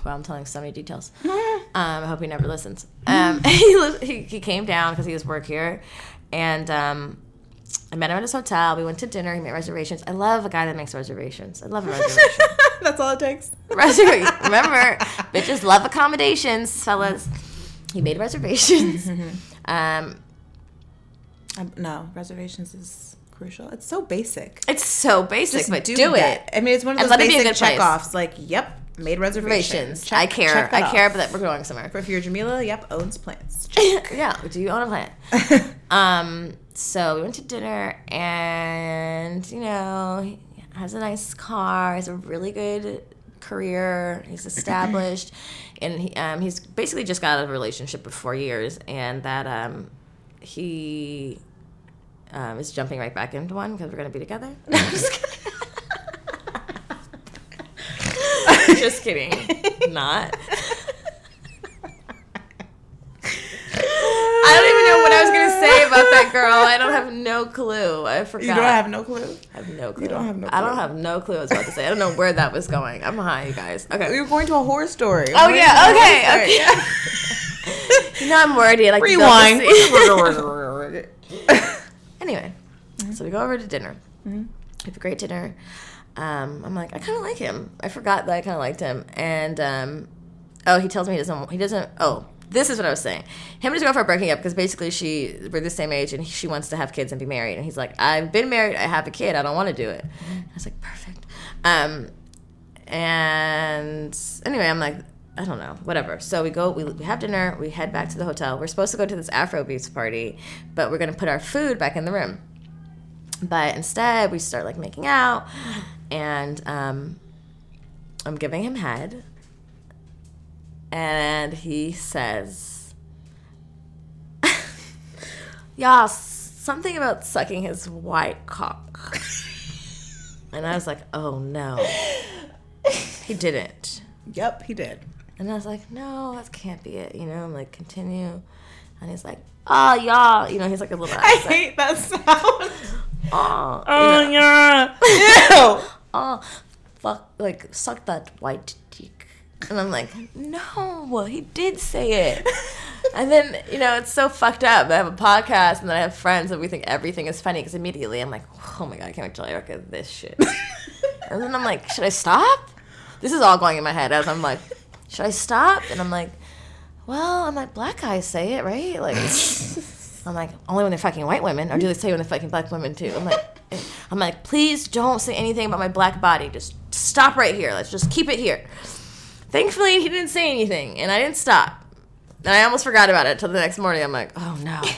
S4: Well, I'm telling so many details. Um, I hope he never listens. Um, he, he he came down because he has work here, and um, I met him at his hotel. We went to dinner. He made reservations. I love a guy that makes reservations. I love a reservation.
S3: That's all it takes.
S4: Reservation. Remember, bitches love accommodations, fellas. He made reservations. um,
S3: Um, no, reservations is crucial. It's so basic.
S4: it's so basic,
S3: Just
S4: but
S3: do,
S4: do, it.
S3: I mean, it's one of those
S4: let it be a
S3: basic
S4: good place.
S3: Like, yep, made reservations. Check-
S4: I care. I care
S3: off.
S4: that we're going somewhere.
S3: But if you're Jamila, yep, owns plants.
S4: yeah. Do you own a plant? um. So we went to dinner, and you know, he has a nice car. He has a really good career. He's established, and he, um, he's basically just got out of a relationship for four years, and that um, he um, is jumping right back into one because we're gonna be together. No, I'm just kidding. just kidding. Not. I don't even know what I was gonna say about that girl. I don't have no clue. I forgot.
S3: You don't have no clue.
S4: I have no clue.
S3: You don't have no
S4: I don't have no clue. I was about to say. I don't know where that was going. I'm high, you guys. Okay.
S3: We were going to a horror story.
S4: Oh
S3: We're
S4: yeah.
S3: going to a
S4: Okay. Okay. you know I'm wordy. I like
S3: Rewind.
S4: anyway, so we go over to dinner.
S3: Mm-hmm.
S4: We have a great dinner. Um, I'm like, I kind of like him. I forgot that I kind of liked him. And um, oh, he tells me he doesn't. He doesn't. Oh, this is what I was saying. Him and his girlfriend are breaking up because basically she we're the same age and she wants to have kids and be married. And he's like, I've been married. I have a kid. I don't want to do it. I was like, perfect. Um, and anyway, I'm like, I don't know, whatever. So we go, we, we have dinner, we head back to the hotel. We're supposed to go to this Afro Beats party, but we're gonna put our food back in the room. But instead, we start like making out, and um, I'm giving him head, and he says, "Yeah, something about sucking his white cock." And I was like, "Oh no." He didn't.
S3: Yep, he did.
S4: And I was like, no, that can't be it. You know, I'm like, continue. And he's like, oh, y'all. You know, he's like a little
S3: I hate that sound.
S4: Oh,
S3: Oh yeah. Ew.
S4: oh, fuck, like, suck that white dick. And I'm like, no, he did say it. And then, you know, it's so fucked up. I have a podcast and then I have friends and we think everything is funny because immediately I'm like, oh my God, I can't wait till I at this shit. and then I'm like, should I stop? This is all going in my head as I'm like, should I stop? And I'm like, well, I'm like, black guys say it, right? Like, I'm like, only when they're fucking white women, or do they say when they're fucking black women too? I'm like, I'm like, please don't say anything about my black body. Just stop right here. Let's just keep it here. Thankfully, he didn't say anything, and I didn't stop. And I almost forgot about it till the next morning. I'm like, oh no.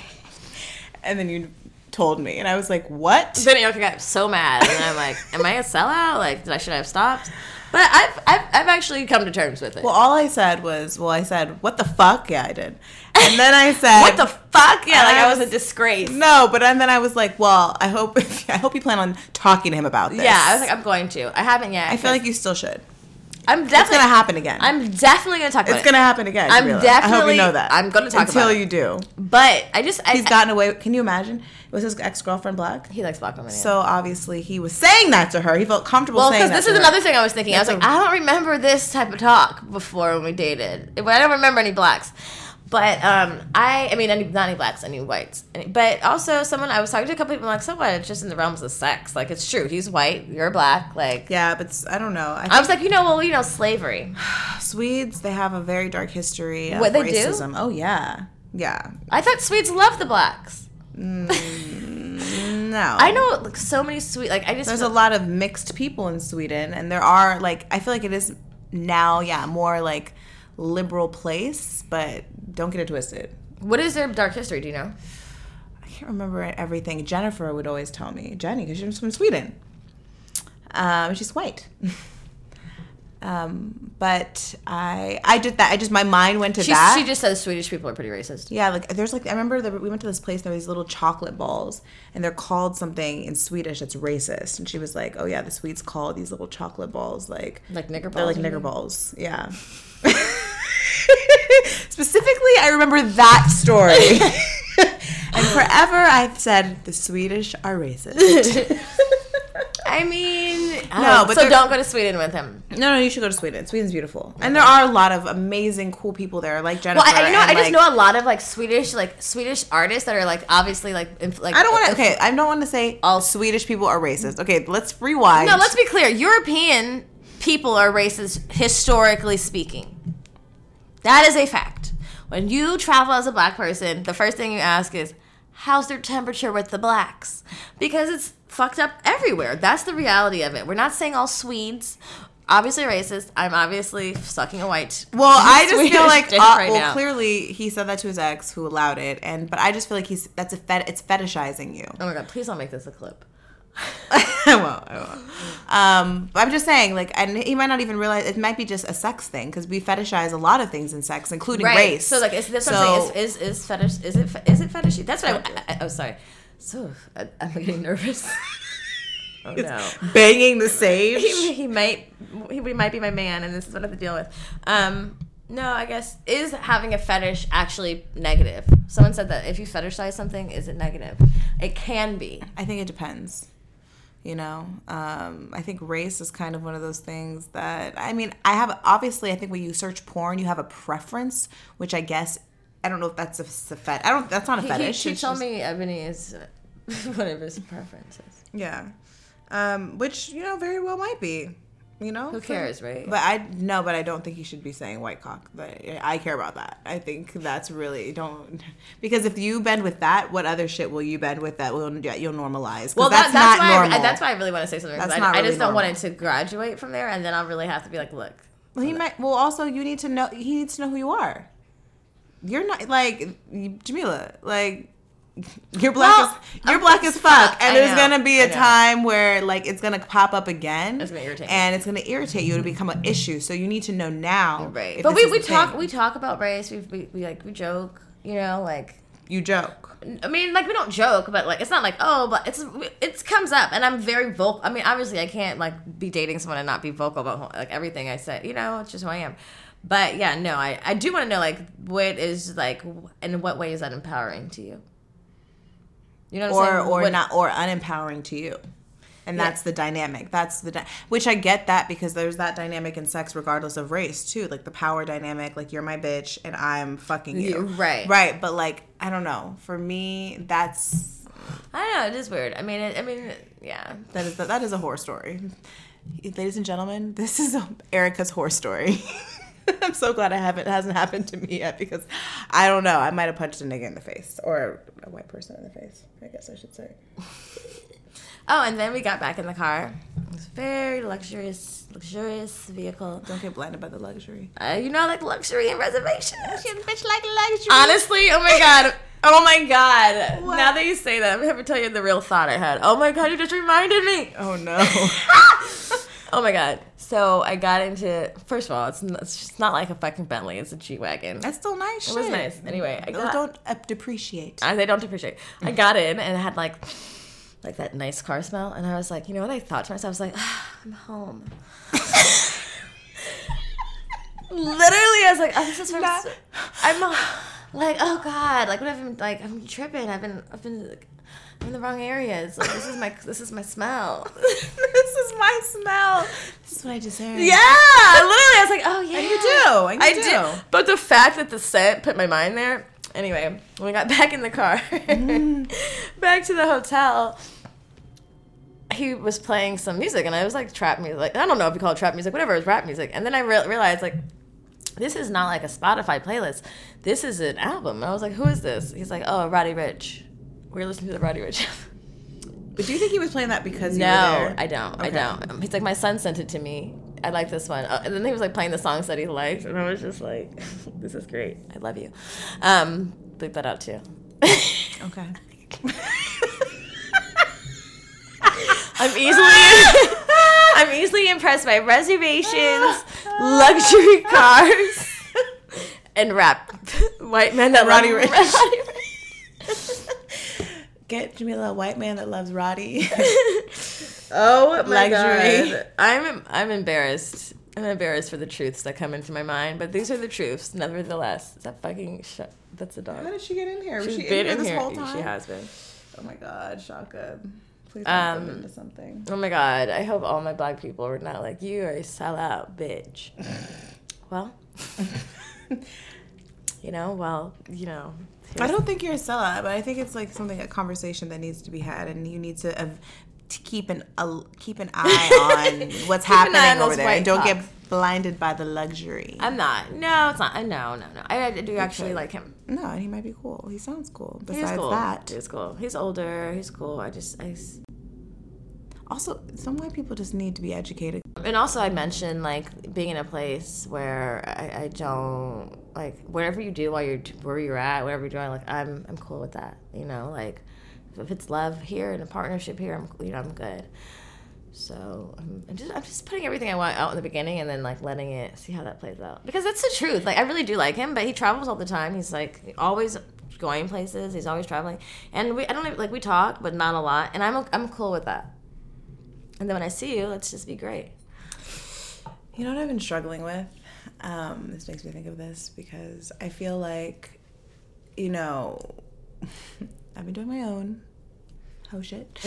S3: And then you told me, and I was like, "What?"
S4: Then I got so mad, and I'm like, am I a sellout? Like, did I should I have stopped? But I've, I've I've actually come to terms with it.
S3: Well, all I said was, "Well, I said, what the fuck?" Yeah, I did. And then I said,
S4: what the fuck? Yeah, like I was a
S3: was-
S4: disgrace.
S3: No, but and then I was like, "Well, I hope I hope you plan on talking to him about this."
S4: Yeah, I was like, I'm going to. I haven't yet.
S3: I feel like you still should.
S4: I'm
S3: It's
S4: definitely
S3: gonna happen again.
S4: I'm definitely gonna talk about
S3: it's
S4: it.
S3: gonna happen again.
S4: I'm
S3: definitely. I hope you know that.
S4: I'm gonna talk
S3: until
S4: about it.
S3: Until you do.
S4: But I just I,
S3: He's gotten away. Can you imagine? Was his ex girlfriend black?
S4: he likes black women. yeah.
S3: So obviously he was saying that to her. He felt comfortable
S4: Well, because this is
S3: her.
S4: another thing I was thinking. I was
S3: That's
S4: like, I don't remember this type of talk before when we dated. I don't remember any blacks. But um, I, I mean, any, not any blacks, any whites. Any- But also, someone I was talking to a couple people like, so what? It's just in the realms of sex. Like, it's true. He's white. You're black. Like,
S3: Yeah, but I don't know. I,
S4: I was like, you know, well, you know, slavery.
S3: Swedes, they have a very dark history of
S4: What, they do?
S3: racism. Oh yeah, yeah.
S4: I thought Swedes love the blacks.
S3: No,
S4: I know like, so many sweet. Like, I just
S3: There's a lot of mixed people in Sweden, and there are like I feel like it is now, yeah, more like liberal place, but don't get it twisted.
S4: What is their dark history? Do you know?
S3: I can't remember everything. Jennifer would always tell me, Jenny, because she's from Sweden. Um, she's white. um, but I, I did that. I just my mind went to
S4: She,
S3: that.
S4: she just says Swedish people are pretty racist.
S3: Yeah, like there's like I remember that we went to this place. and There were these little chocolate balls, and they're called something in Swedish that's racist. And she was like, "Oh yeah, the Swedes call these little chocolate balls like
S4: Like nigger balls.
S3: they're like nigger balls." Yeah. Specifically, I remember that story. and forever, I've said the Swedish are racist.
S4: I mean,
S3: No,
S4: no,
S3: but
S4: but so don't go to Sweden with him.
S3: no, no, you should go to Sweden. Sweden's beautiful, and there are a lot of amazing, cool people there, like Jennifer.
S4: Well, I, you know,
S3: and,
S4: I just
S3: like-
S4: know a lot of like Swedish, like Swedish artists that are like obviously like inf- like.
S3: I don't want to.
S4: Uh,
S3: okay, I don't want to say all Swedish people are racist. Okay, let's rewind.
S4: No, let's be clear. European people are racist historically speaking. That is a fact. When you travel as a black person, the first thing you ask is, "How's their temperature with the blacks?" Because it's fucked up everywhere. That's the reality of it. We're not saying all Swedes. Obviously racist. I'm obviously sucking a white.
S3: Well, I just
S4: Swedish
S3: feel like uh,
S4: right
S3: well,
S4: now.
S3: clearly he said that to his ex, who allowed it, and but I just feel like he's that's a fet- it's fetishizing you.
S4: Oh my god! Please don't make this a clip.
S3: I won't. I won't. Um, I'm just saying, like, and he might not even realize it might be just a sex thing because we fetishize a lot of things in sex, including race.
S4: So like, is this
S3: So-
S4: what Is, is is fetish? Is it is it fetishy? That's what I, I, I. Oh, sorry. So I, I'm getting nervous. oh no.
S3: banging the sage.
S4: He, he might he, he might be my man, and this is what I have to deal with. Um, no, I guess is having a fetish actually negative? Someone said that if you fetishize something, is it negative? It can be.
S3: I think it depends. You know, um, I think race is kind of one of those things that I mean, I have obviously. I think when you search porn, you have a preference, which I guess I don't know if that's a, a fet. I don't. That's not a
S4: He,
S3: fetish.
S4: he, he told
S3: just-
S4: me Ebony is whatever his preference is.
S3: Yeah, um, which you know very well might be. You know,
S4: Who cares, right?
S3: But I no, but I don't think you should be saying white cock. But I care about that. I think that's really don't because if you bend with that, what other shit will you bend with that will you'll normalize
S4: Well,
S3: that's,
S4: that, that's
S3: not
S4: why
S3: normal.
S4: I, that's why I really want to say something
S3: That's
S4: I,
S3: not
S4: I
S3: really
S4: just don't want it to graduate from there, and then I'll really have to be like, look,
S3: Well, he might. Well, also you need to know. He needs to know who you are. You're not like Jamila. Like you're black.
S4: Well,
S3: as, you're
S4: I'm
S3: black as fuck, and
S4: I
S3: there's
S4: know.
S3: gonna be a time where like it's gonna pop up again.
S4: It's gonna irritate
S3: and it's gonna irritate you to mm-hmm. become an issue. So you need to know now.
S4: right. But we, we talk
S3: thing.
S4: we talk about race. We, we we like we joke, you know, like
S3: You joke.
S4: I mean, like we don't joke, but like it's not like oh, but it's it comes up, and I'm very vocal. I mean, obviously, I can't like be dating someone and not be vocal about like everything I say. You know, it's just who I am. But yeah, no, I I do want to know like what is like in what way is that empowering to you? You know,
S3: or or
S4: What-
S3: not or unempowering to you. and
S4: Yeah.
S3: that's the dynamic. That's the dy- which I get that because there's that dynamic in sex regardless of race too, like the power dynamic. Like you're my bitch and I'm fucking you.
S4: Yeah, right.
S3: Right. But like I don't know. For me, that's
S4: I don't know. It is weird. I mean, it, I mean, yeah.
S3: that is that is a horror story. Ladies and gentlemen, this is Erica's horror story. I'm so glad I haven't it hasn't happened to me yet because I don't know. I might have punched a nigga in the face or a white person in the face. I guess I should say.
S4: Oh, and then we got back in the car. It was a very luxurious, luxurious vehicle.
S3: Don't get blinded by the luxury.
S4: Uh, you know, I like luxury and reservations.
S3: You bitch like luxury.
S4: Honestly, oh my god. Oh my god. Now that you say that, I'm gonna tell you the real thought I had. Oh my god, you just reminded me.
S3: Oh no.
S4: Oh my god. So I got into. First of all, it's, it's just not like a fucking Bentley. It's a G wagon.
S3: That's still nice.
S4: It was nice. Anyway, I got-
S3: don't uh, depreciate.
S4: I, they don't depreciate. I got in and it had like like that nice car smell, and I was like, you know what? I thought to myself, I was like, ah, I'm home. Literally, I was like, oh, this is from.
S3: Not-
S4: I'm like, oh god, like what I've been like, I'm tripping. I've been, I've been. Like, I'm in the wrong areas. Like this is my, this is my smell.
S3: this is my smell. This is what I deserve.
S4: Yeah, literally, I was like, oh yeah,
S3: And you do, and you
S4: I
S3: do.
S4: did. But the fact that the scent put my mind there. Anyway, when we got back in the car,
S3: Mm.
S4: back to the hotel, he was playing some music, and I was like trap music. Like I don't know if you call it trap music, whatever. It was rap music, and then I re- realized like. This is not like a Spotify playlist. This is an album. And I was like, "Who is this?" He's like, "Oh, Roddy Ricch." We are listening to the Roddy Ricch.
S3: But do you think he was playing that because you
S4: No,
S3: were there?
S4: I don't. I don't. Um, He's like, my son sent it to me. I like this one. Uh, and then he was like playing the songs that he liked, and I was just like, this is great. I love you. Um, bleep that out too.
S3: Okay.
S4: I'm easily, I'm easily impressed by reservations, luxury cars, and rap. White men that
S3: Ricch.
S4: Roddy Ricch.
S3: Get Jamila, a white man that loves Roddy.
S4: Oh my
S3: Luxury.
S4: god. I'm I'm embarrassed. I'm embarrassed for the truths that come into my mind, but these are the truths, nevertheless. Is that fucking shut? That's a dog.
S3: How did she get in here? Was
S4: She's
S3: she in
S4: been in
S3: this
S4: here.
S3: whole time?
S4: She has been.
S3: Oh my god, Shaka. Please don't
S4: Um,
S3: into something.
S4: Oh my god. I hope all my black people were not like you are a sellout bitch. well, you know, well, you know.
S3: I don't think you're a sellout, but I think it's like something a conversation that needs to be had, and you need to, uh, to keep an uh, keep an eye on what's
S4: eye on
S3: happening over there, and don't get blinded by the luxury.
S4: I'm not. No, it's not. I no, no, no. I, I do actually like him.
S3: no, and he might be cool. He sounds cool. Besides
S4: cool.
S3: that,
S4: he's cool. He's older. He's cool. I just, I,
S3: also some white people just need to be educated.
S4: And also, I mentioned like being in a place where I, I don't like whatever you do while you're where you're at, whatever you're doing. Like I'm, I'm cool with that. You know, like if it's love here and a partnership here, I'm, you know, I'm good. So I'm, I'm just, I'm just putting everything I want out in the beginning and then like letting it see how that plays out. Because that's the truth. Like I really do like him, but he travels all the time. He's like always going places. He's always traveling, and we, I don't even, like we talk, but not a lot. And I'm, I'm cool with that. And then when I see you, let's just be great.
S3: You know what I've been struggling with? Um, this makes me think of this because I feel like, you know, I've been doing my own hoe shit.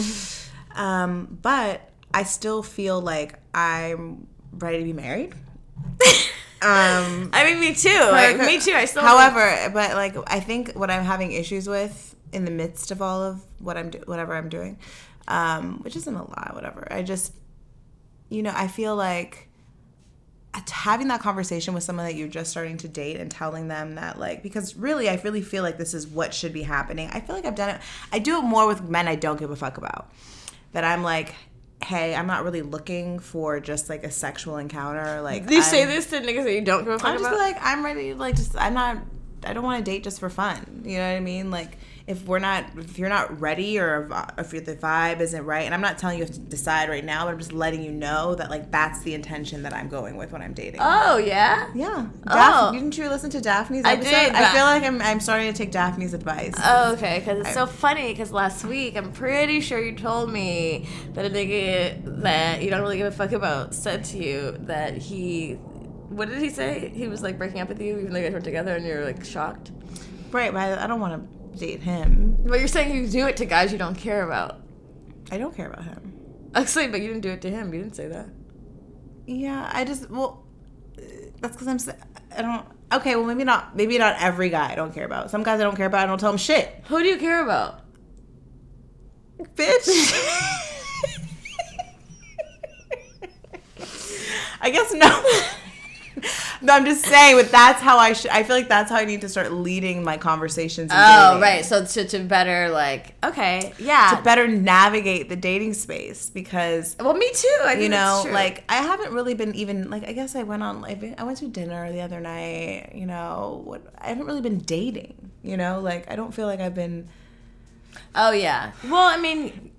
S3: um, but I still feel like I'm ready to be married. um,
S4: I mean, me too. Like, me too. I still.
S3: However, but like I think what I'm having issues with in the midst of all of what I'm do- whatever I'm doing, um, which isn't a lot, whatever. I just, you know, I feel like having that conversation with someone that you're just starting to date and telling them that like because really I really feel like this is what should be happening. I feel like I've done it. I do it more with men I don't give a fuck about. That I'm like. Hey, I'm not really looking for just like a sexual encounter. Like
S4: you say
S3: I'm-
S4: this to niggas that you don't give a fuck about
S3: I'm just
S4: about?
S3: like I'm ready. Like just I'm not. I don't want to date just for fun. You know what I mean? Like if we're not, if you're not ready or if, if the vibe isn't right, and I'm not telling you to decide right now, but I'm just letting you know that like that's the intention that I'm going with when I'm dating.
S4: oh yeah.
S3: Yeah.
S4: Oh.
S3: Daphne, didn't you listen to Daphne's
S4: I did,
S3: I feel like I'm, I'm starting to take Daphne's advice.
S4: Oh, okay. Because it's so funny. Because last week, I'm pretty sure you told me that a nigga that you don't really give a fuck about said to you that he. What did he say? He was like breaking up with you, even though you guys were together, and you're like shocked.
S3: right, but I, I don't want to date him.
S4: But you're saying you do it to guys you don't care about.
S3: I don't care about him.
S4: Actually, but you didn't do it to him. You didn't say that.
S3: Yeah, I just well, that's because I'm. I don't. Okay, well maybe not. Maybe not every guy I don't care about. Some guys I don't care about. I don't tell them shit,
S4: Who do you care about?
S3: bitch. I guess no. No, I'm just saying, but that's how I should. I feel like that's how I need to start leading my conversations.
S4: Oh,
S3: dating.
S4: right. So to, to better like okay, yeah.
S3: To better navigate the dating space because
S4: well, me too. I
S3: you know,
S4: true.
S3: like I haven't really been even like I guess I went on I went to dinner the other night. You know, what I haven't really been dating. You know, like I don't feel like I've been.
S4: Oh yeah. Well, I mean,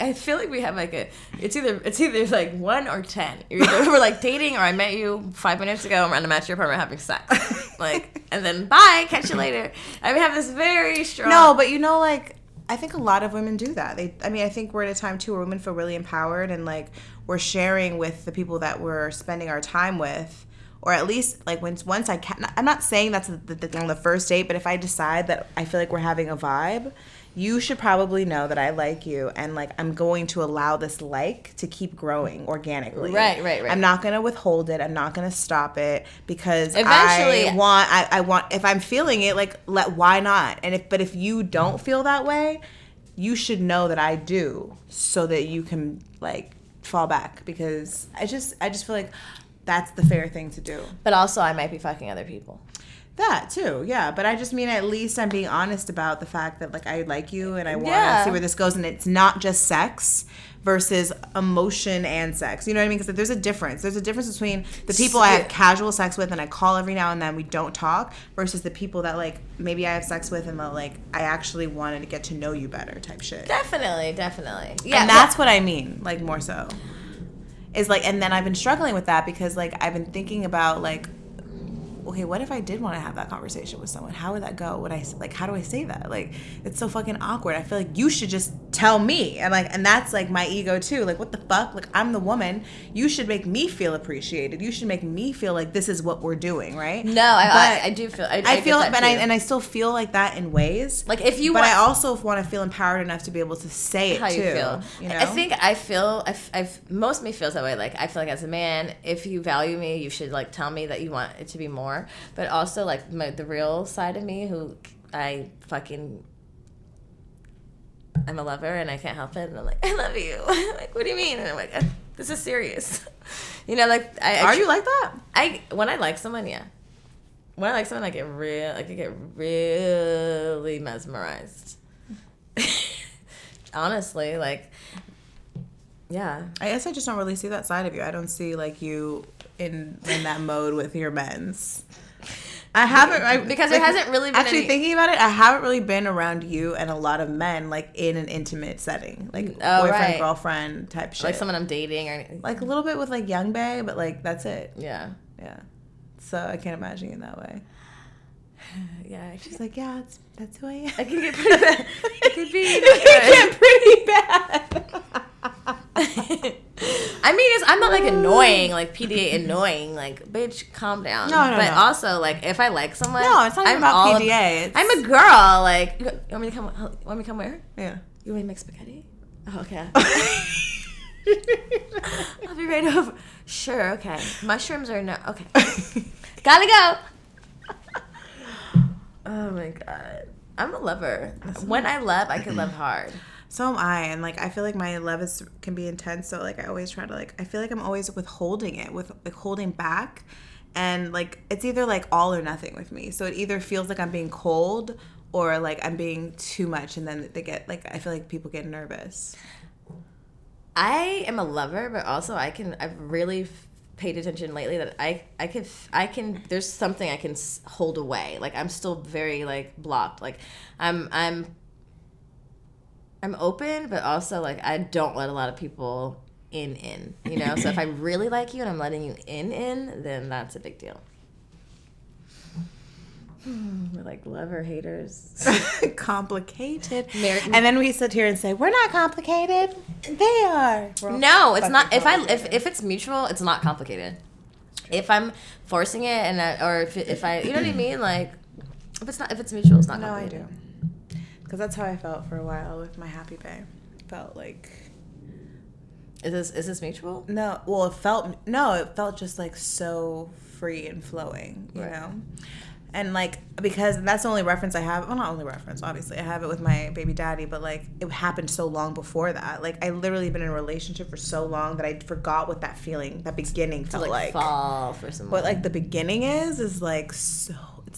S4: I feel like we have like a. It's either it's either like one or ten. Either we're like dating, or I met you five minutes ago, and I'm at your apartment having sex, like, and then bye, catch you later. I have this very strong.
S3: No, but you know, like I think a lot of women do that. They, I mean, I think we're at a time too where women feel really empowered and like we're sharing with the people that we're spending our time with. Or at least, like once once I can, I'm not saying that's the, the, on the first date, but if I decide that I feel like we're having a vibe, you should probably know that I like you, and like I'm going to allow this like to keep growing organically.
S4: Right, right, right.
S3: I'm not gonna withhold it. I'm not gonna stop it because
S4: Eventually-
S3: I want. I, I want. If I'm feeling it, like let why not? And if but if you don't feel that way, you should know that I do, so that you can like fall back because I just I just feel like that's the fair thing to do.
S4: But also, I might be fucking other people.
S3: That too, yeah. But I just mean at least I'm being honest about the fact that like I like you and I want to
S4: Yeah.
S3: see where this goes, and it's not just sex versus emotion and sex. You know what I mean? Because there's a difference. There's a difference between the people I have casual sex with and I call every now and then we don't talk versus the people that like maybe I have sex with and that like I actually wanted to get to know you better type shit.
S4: Definitely, definitely. Yeah,
S3: and that's what I mean, like more so. Is like, and then I've been struggling with that because like I've been thinking about like, okay, what if I did want to have that conversation with someone? How would that go? Would I like, how do I say that? Like, it's so fucking awkward. I feel like you should just tell me, and like, and that's like my ego too. Like, what the fuck? Like, I'm the woman. You should make me feel appreciated. You should make me feel like this is what we're doing, right?
S4: No, I, I, I do feel. I,
S3: I, feel,
S4: get that
S3: but I and I still feel like that in ways.
S4: Like, if you
S3: but
S4: want-
S3: I also want to feel empowered enough to be able to say it
S4: how
S3: too.
S4: you feel.
S3: You know?
S4: I think I feel. I've, I've most of me feels that way. Like I feel like as a man, if you value me, you should like tell me that you want it to be more. But also like my, the real side of me, who I fucking. I'm a lover and I can't help it. And I'm like, I love you. like, what do you mean? And I'm like, "Uh, this is serious. you know, like, I, I
S3: Are you like that?
S4: I when I like someone, yeah. When I like someone, I get real. I get really mesmerized. Honestly, like, yeah.
S3: I guess I just don't really see that side of you. I don't see like you in in that mode with your men's. I haven't I,
S4: Because it hasn't really been
S3: actually
S4: any-
S3: thinking about it. I haven't really been around you and a lot of men like in an intimate setting, like
S4: Oh,
S3: boyfriend
S4: right.
S3: girlfriend type shit.
S4: Like someone I'm dating or
S3: like a little bit with like Young Bay, but like that's it.
S4: yeah,
S3: Yeah. So I can't imagine you in that way.
S4: yeah.
S3: She's like, yeah, it's, that's who I am.
S4: I can get pretty bad. It could be.
S3: get pretty bad.
S4: I mean, it's, I'm not like annoying, mm. like PDA annoying, like bitch, calm down.
S3: No, no,
S4: But
S3: no.
S4: also, like, if I like someone,
S3: No, it's not even about
S4: all
S3: PDA, it's-
S4: I'm a girl. Like, you want me to come? Want me to come where?
S3: Yeah.
S4: You want me to make spaghetti? Oh, okay. I'll be right over. Sure, okay. Mushrooms are no. Okay. Gotta go. Oh my god. I'm a lover. When I love, I can love hard.
S3: So am I, and like I feel like my love is can be intense. So like I always try to like I feel like I'm always withholding it, with like holding back, and like it's either like all or nothing with me. So it either feels like I'm being cold or like I'm being too much, and then they get like I feel like people get nervous.
S4: I am a lover, but also I can. I've really paid attention lately that I I can I can. There's something I can hold away. Like I'm still very like blocked. Like I'm I'm I'm open, but also like I don't let a lot of people in in. You know. so if I really like you and I'm letting you in in, then that's a big deal. We're like lover haters.
S3: complicated. And then we sit here and say we're not complicated. They are.
S4: No, it's not. If I if, if it's mutual, it's not complicated. If I'm forcing it and I, or if, if I, you know what I mean, like if it's not if it's mutual, it's not
S3: No, I
S4: complicated.
S3: do. Because that's how I felt for a while with my happy bay. Felt like
S4: Is this is this mutual?
S3: No, well, it felt no, it felt just like so free and flowing, you
S4: Right.
S3: know. And like because that's the only reference I have. Well, not only reference, obviously, I have it with my baby daddy, but like it happened so long before that. Like I literally been in a relationship for so long that I forgot what that feeling, that beginning
S4: To
S3: felt
S4: like,
S3: like.
S4: fall for someone.
S3: What like the beginning is is like so.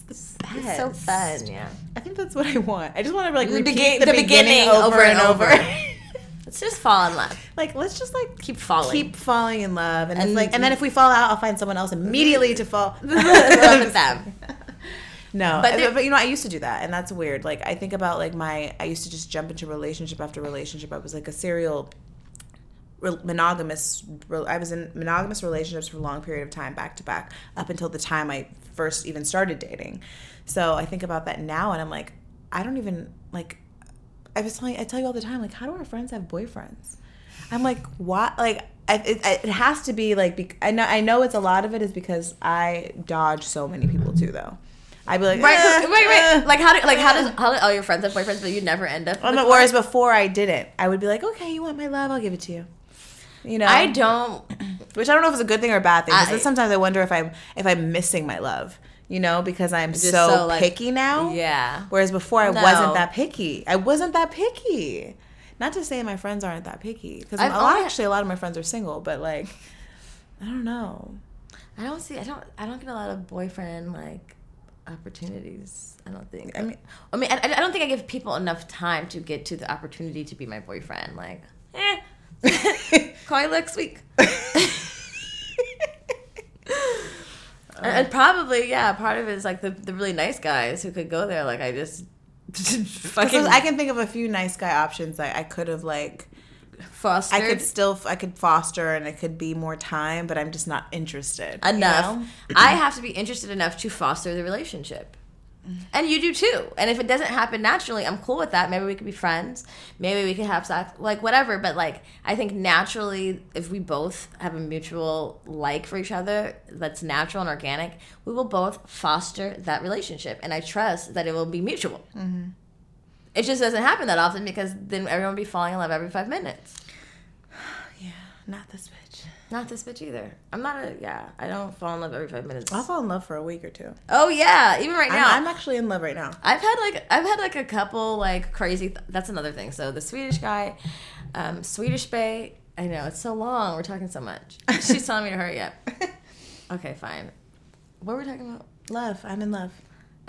S3: It's the best.
S4: It's so fun, yeah.
S3: I think that's what I want. I just want to like
S4: The,
S3: repeat
S4: begin-
S3: the,
S4: the
S3: beginning,
S4: beginning
S3: over, and over.
S4: Let's just fall in love.
S3: like let's just like
S4: Keep falling.
S3: keep falling in love, and,
S4: And-
S3: like, and then if we fall out, I'll find someone else immediately to fall.
S4: In love with them.
S3: No,
S4: But
S3: uh,
S4: but,
S3: but you know, I used to do that, and that's weird. Like I think about like my, I used to just jump into relationship after relationship. I was like a serial re- monogamous. I was in monogamous relationships for a long period of time, back to back, up until the time I first even started dating. So I think about that now, and I'm like, I don't even like. I was telling, I tell you all the time, like, how do our friends have boyfriends? I'm like, what? Like, I, it, it has to be like, bec- I know, I know, it's a lot of it is because I dodge so many people too, though. I'd be like,
S4: Right,
S3: eh,
S4: right.
S3: eh.
S4: Like how do like how does how do all your friends have boyfriends, but you never end up? With
S3: whereas before I didn't, I would be like, okay, you want my love, I'll give it to you. You know,
S4: I don't.
S3: which I don't know if it's a good thing or a bad thing. 'cause
S4: I-
S3: then sometimes I wonder if I'm if I'm missing my love. You know, because I'm so,
S4: so, like-
S3: picky now.
S4: Yeah.
S3: Whereas before I
S4: No.
S3: wasn't that picky. I wasn't that picky. Not to say my friends aren't that picky, because a lot
S4: only-
S3: actually a lot of my friends are single. But like, I don't know.
S4: I don't see. I don't. I don't get a lot of boyfriend like opportunities. I don't think.
S3: I mean-
S4: I mean, I, I don't think I give people enough time to get to the opportunity to be my boyfriend. Like, eh, call you next week. and, probably, yeah, part of it is like the, the really nice guys who could go there. Like, I just fucking
S3: I can think of a few nice guy options that I could have like.
S4: fostered
S3: I could still I could foster and it could be more time, but I'm just not interested you
S4: enough.
S3: know?
S4: I have to be interested enough to foster the relationship. And you do too. And if it doesn't happen naturally, I'm cool with that. Maybe we could be friends. Maybe we could have sex, like whatever. But like, I think naturally, if we both have a mutual like for each other that's natural and organic, we will both foster that relationship. And I trust that it will be mutual. Mm-hmm. It just doesn't happen that often because then everyone will be falling in love every five minutes.
S3: Yeah, not this.
S4: Not this bitch either. I'm not a, yeah, I don't fall in love every five minutes.
S3: I'll fall in love for a week or two.
S4: Oh yeah, even right now.
S3: I'm, I'm actually in love right now.
S4: I've had like I've had like a couple like crazy. Th- that's another thing. So the Swedish guy, um, Swedish Bay. I know it's so long. We're talking so much. She's telling me to hurry up. Okay, fine. What were we talking about?
S3: Love. I'm in love.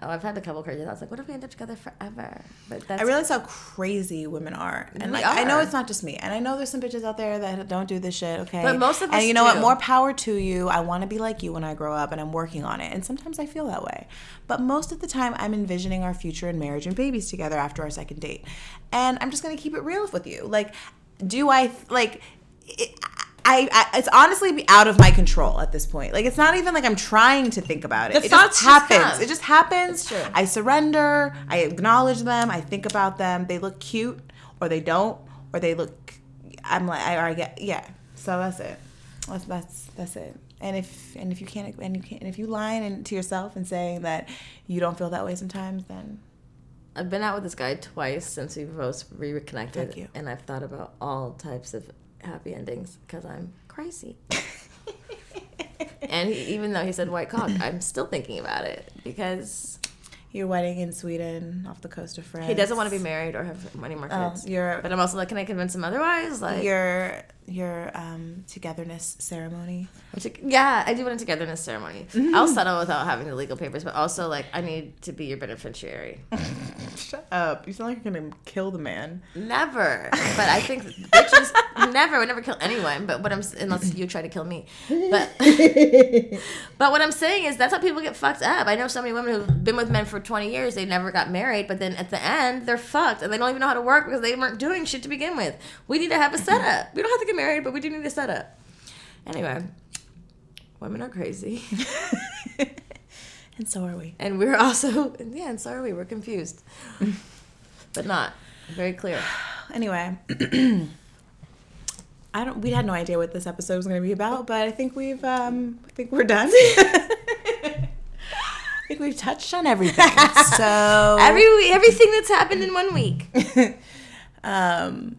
S4: Oh, I've had a couple crazy thoughts. Like, what if we end up together forever? But that's
S3: I realize how crazy women are, and like I know it's not just me, and I know there's some bitches out there that don't do this shit. Okay,
S4: But most of us.
S3: and you know what? More power to you. I want to be like you when I grow up, and I'm working on it. And sometimes I feel that way, but most of the time I'm envisioning our future and marriage and babies together after our second date, and I'm just gonna keep it real with you. Like, do I like? It, I, I, it's honestly out of my control at this point. Like it's not even like I'm trying to think about it.
S4: The
S3: it
S4: thoughts
S3: just
S4: just
S3: happens.
S4: come.
S3: it just happens.
S4: True.
S3: I surrender. I acknowledge them. I think about them. They look cute, or they don't, or they look. I'm like, I, I get, yeah. So that's it. That's that's that's it. And if and if you can't and you can't and if you lying and to yourself and saying that you don't feel that way sometimes, then
S4: I've been out with this guy twice since we both reconnected, and I've thought about all types of happy endings because I'm crazy. and he, even though he said white cock, I'm still thinking about it because
S3: your wedding in Sweden off the coast of France.
S4: he doesn't want to be married or have any more
S3: Oh,
S4: kids.
S3: you're-
S4: but I'm also like, can I convince him otherwise? Like,
S3: Your your um, togetherness ceremony.
S4: Yeah, I do want a togetherness ceremony.
S3: Mm-hmm.
S4: I'll settle without having the legal papers, but also like, I need to be your beneficiary.
S3: Shut up! You sound like you're gonna kill the man.
S4: Never. But I think bitches never would never kill anyone. But what I'm unless you try to kill me. But but what I'm saying is that's how people get fucked up. I know so many women who've been with men for 20 years. They never got married, but then at the end they're fucked and they don't even know how to work because they weren't doing shit to begin with. We need to have a setup. We don't have to get married, but we do need a setup. Anyway, women are crazy,
S3: And so are we.
S4: and we're also yeah, and so are we. We're confused, but not very clear.
S3: Anyway. I don't. We had no idea what this episode was going to be about, but I think we've. Um, I think we're done. I think we've touched on everything. So
S4: Every everything that's happened in one week.
S3: um,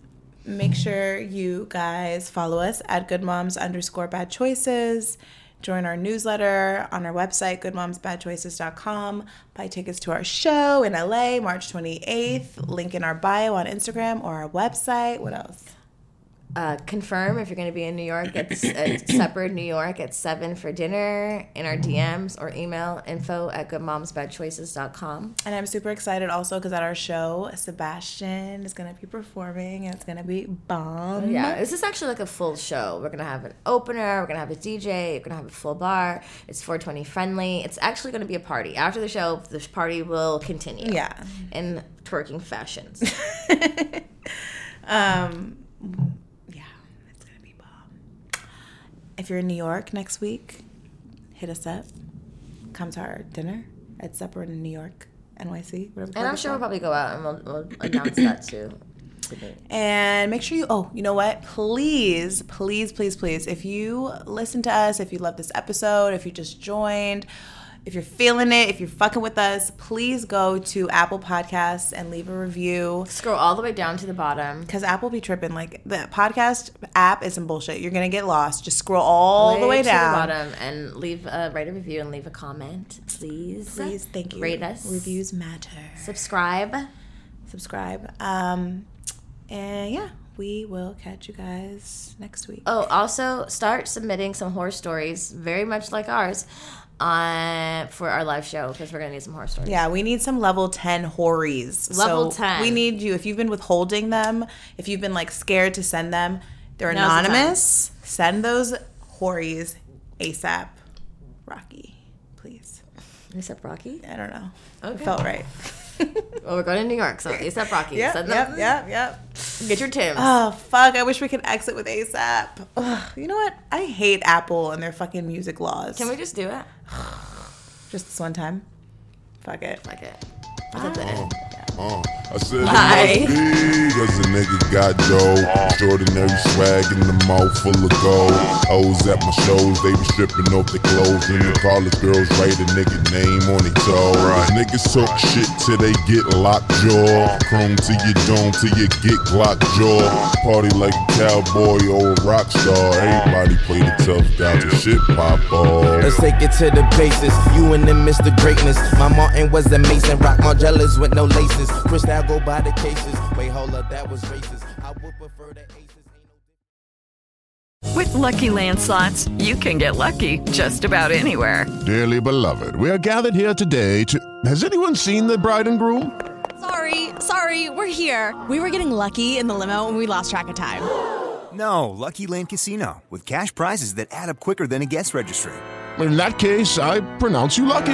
S3: make sure you guys follow us at Good Moms underscore Bad Choices. Join our newsletter on our website, goodmomsbadchoices.com. Buy tickets to our show in LA, March 28th. Link in our bio on Instagram or our website. What else?
S4: Uh, confirm if you're going to be in New York. It's uh, Supper New York at 7 for dinner in our DMs or email info at goodmomsbadchoices.com.
S3: And I'm super excited also because at our show, Sebastian is going to be performing and it's going to be bomb.
S4: Yeah, this is actually like a full show. We're gonna have an opener. We're gonna have a DJ. We're gonna have a full bar. It's 420 friendly. It's actually gonna be a party. After the show, this party will continue.
S3: Yeah.
S4: in twerking fashions.
S3: Um, yeah, it's gonna be bomb. If you're in New York next week, hit us up. Come to our dinner at supper in New York, NYC. whatever
S4: and I'm sure we'll probably go out and we'll, we'll announce that too.
S3: And make sure you, oh, you know what? Please, please, please, please, if you listen to us, if you love this episode, if you just joined, if you're feeling it, if you're fucking with us, please go to Apple Podcasts and leave a review.
S4: Scroll all the way down to the bottom.
S3: Because Apple be tripping. Like, the podcast app is some bullshit. You're going to get lost. Just scroll all the way
S4: to
S3: down.
S4: the bottom and leave a write a review and leave a comment, please.
S3: Please, thank you.
S4: Rate us.
S3: Reviews matter.
S4: Subscribe.
S3: Subscribe. Um, and yeah, we will catch you guys next week.
S4: Oh, also start submitting some horror stories, very much like ours, on for our live show because we're gonna need some horror stories.
S3: Yeah, we need some level 10 hories.
S4: Level
S3: So
S4: 10.
S3: We need you. If you've been withholding them, if you've been like scared to send them, they're
S4: Now's the
S3: anonymous. Send those hories ASAP. Rocky, please.
S4: Except Rocky.
S3: I don't know.
S4: Okay.
S3: It felt right.
S4: Well, we're going to New York, so ASAP Rocky.
S3: Yep,
S4: Send
S3: yep,
S4: them.
S3: yep, yep.
S4: Get your Tims.
S3: Oh, fuck. I wish we could exit with ASAP. Ugh, you know what? I hate Apple and their fucking music laws.
S4: Can we just do it?
S3: Just this one time? Fuck it.
S4: Fuck it. What's at the end?
S7: Uh, I said
S4: Bye.
S7: it must be cause a nigga got dough. Extraordinary swag in the mouth full of gold. O's at my shows, they be stripping off their clothes. And the college girls write a nigga name on their toe. Niggas talk shit till they get locked jaw. Chrome to your dome till you get Glock jaw. Party like a cowboy or a rock star. Everybody play the tough guy till shit pop off.
S8: Let's take it to the basis. You and them Mr. Greatness. My Martin was the Mason. Rock Margielas with no laces. Cristal go by the cases. Wait, hold up, that was racist. I would prefer the aces.
S9: With Lucky Land slots, you can get lucky just about anywhere.
S10: Dearly beloved, we are gathered here today to. Has anyone seen the bride and groom?
S11: Sorry, sorry, we're here. We were getting lucky in the limo and we lost track of time.
S12: No, Lucky Land Casino, with cash prizes that add up quicker than a guest registry.
S10: In that case, I pronounce you lucky.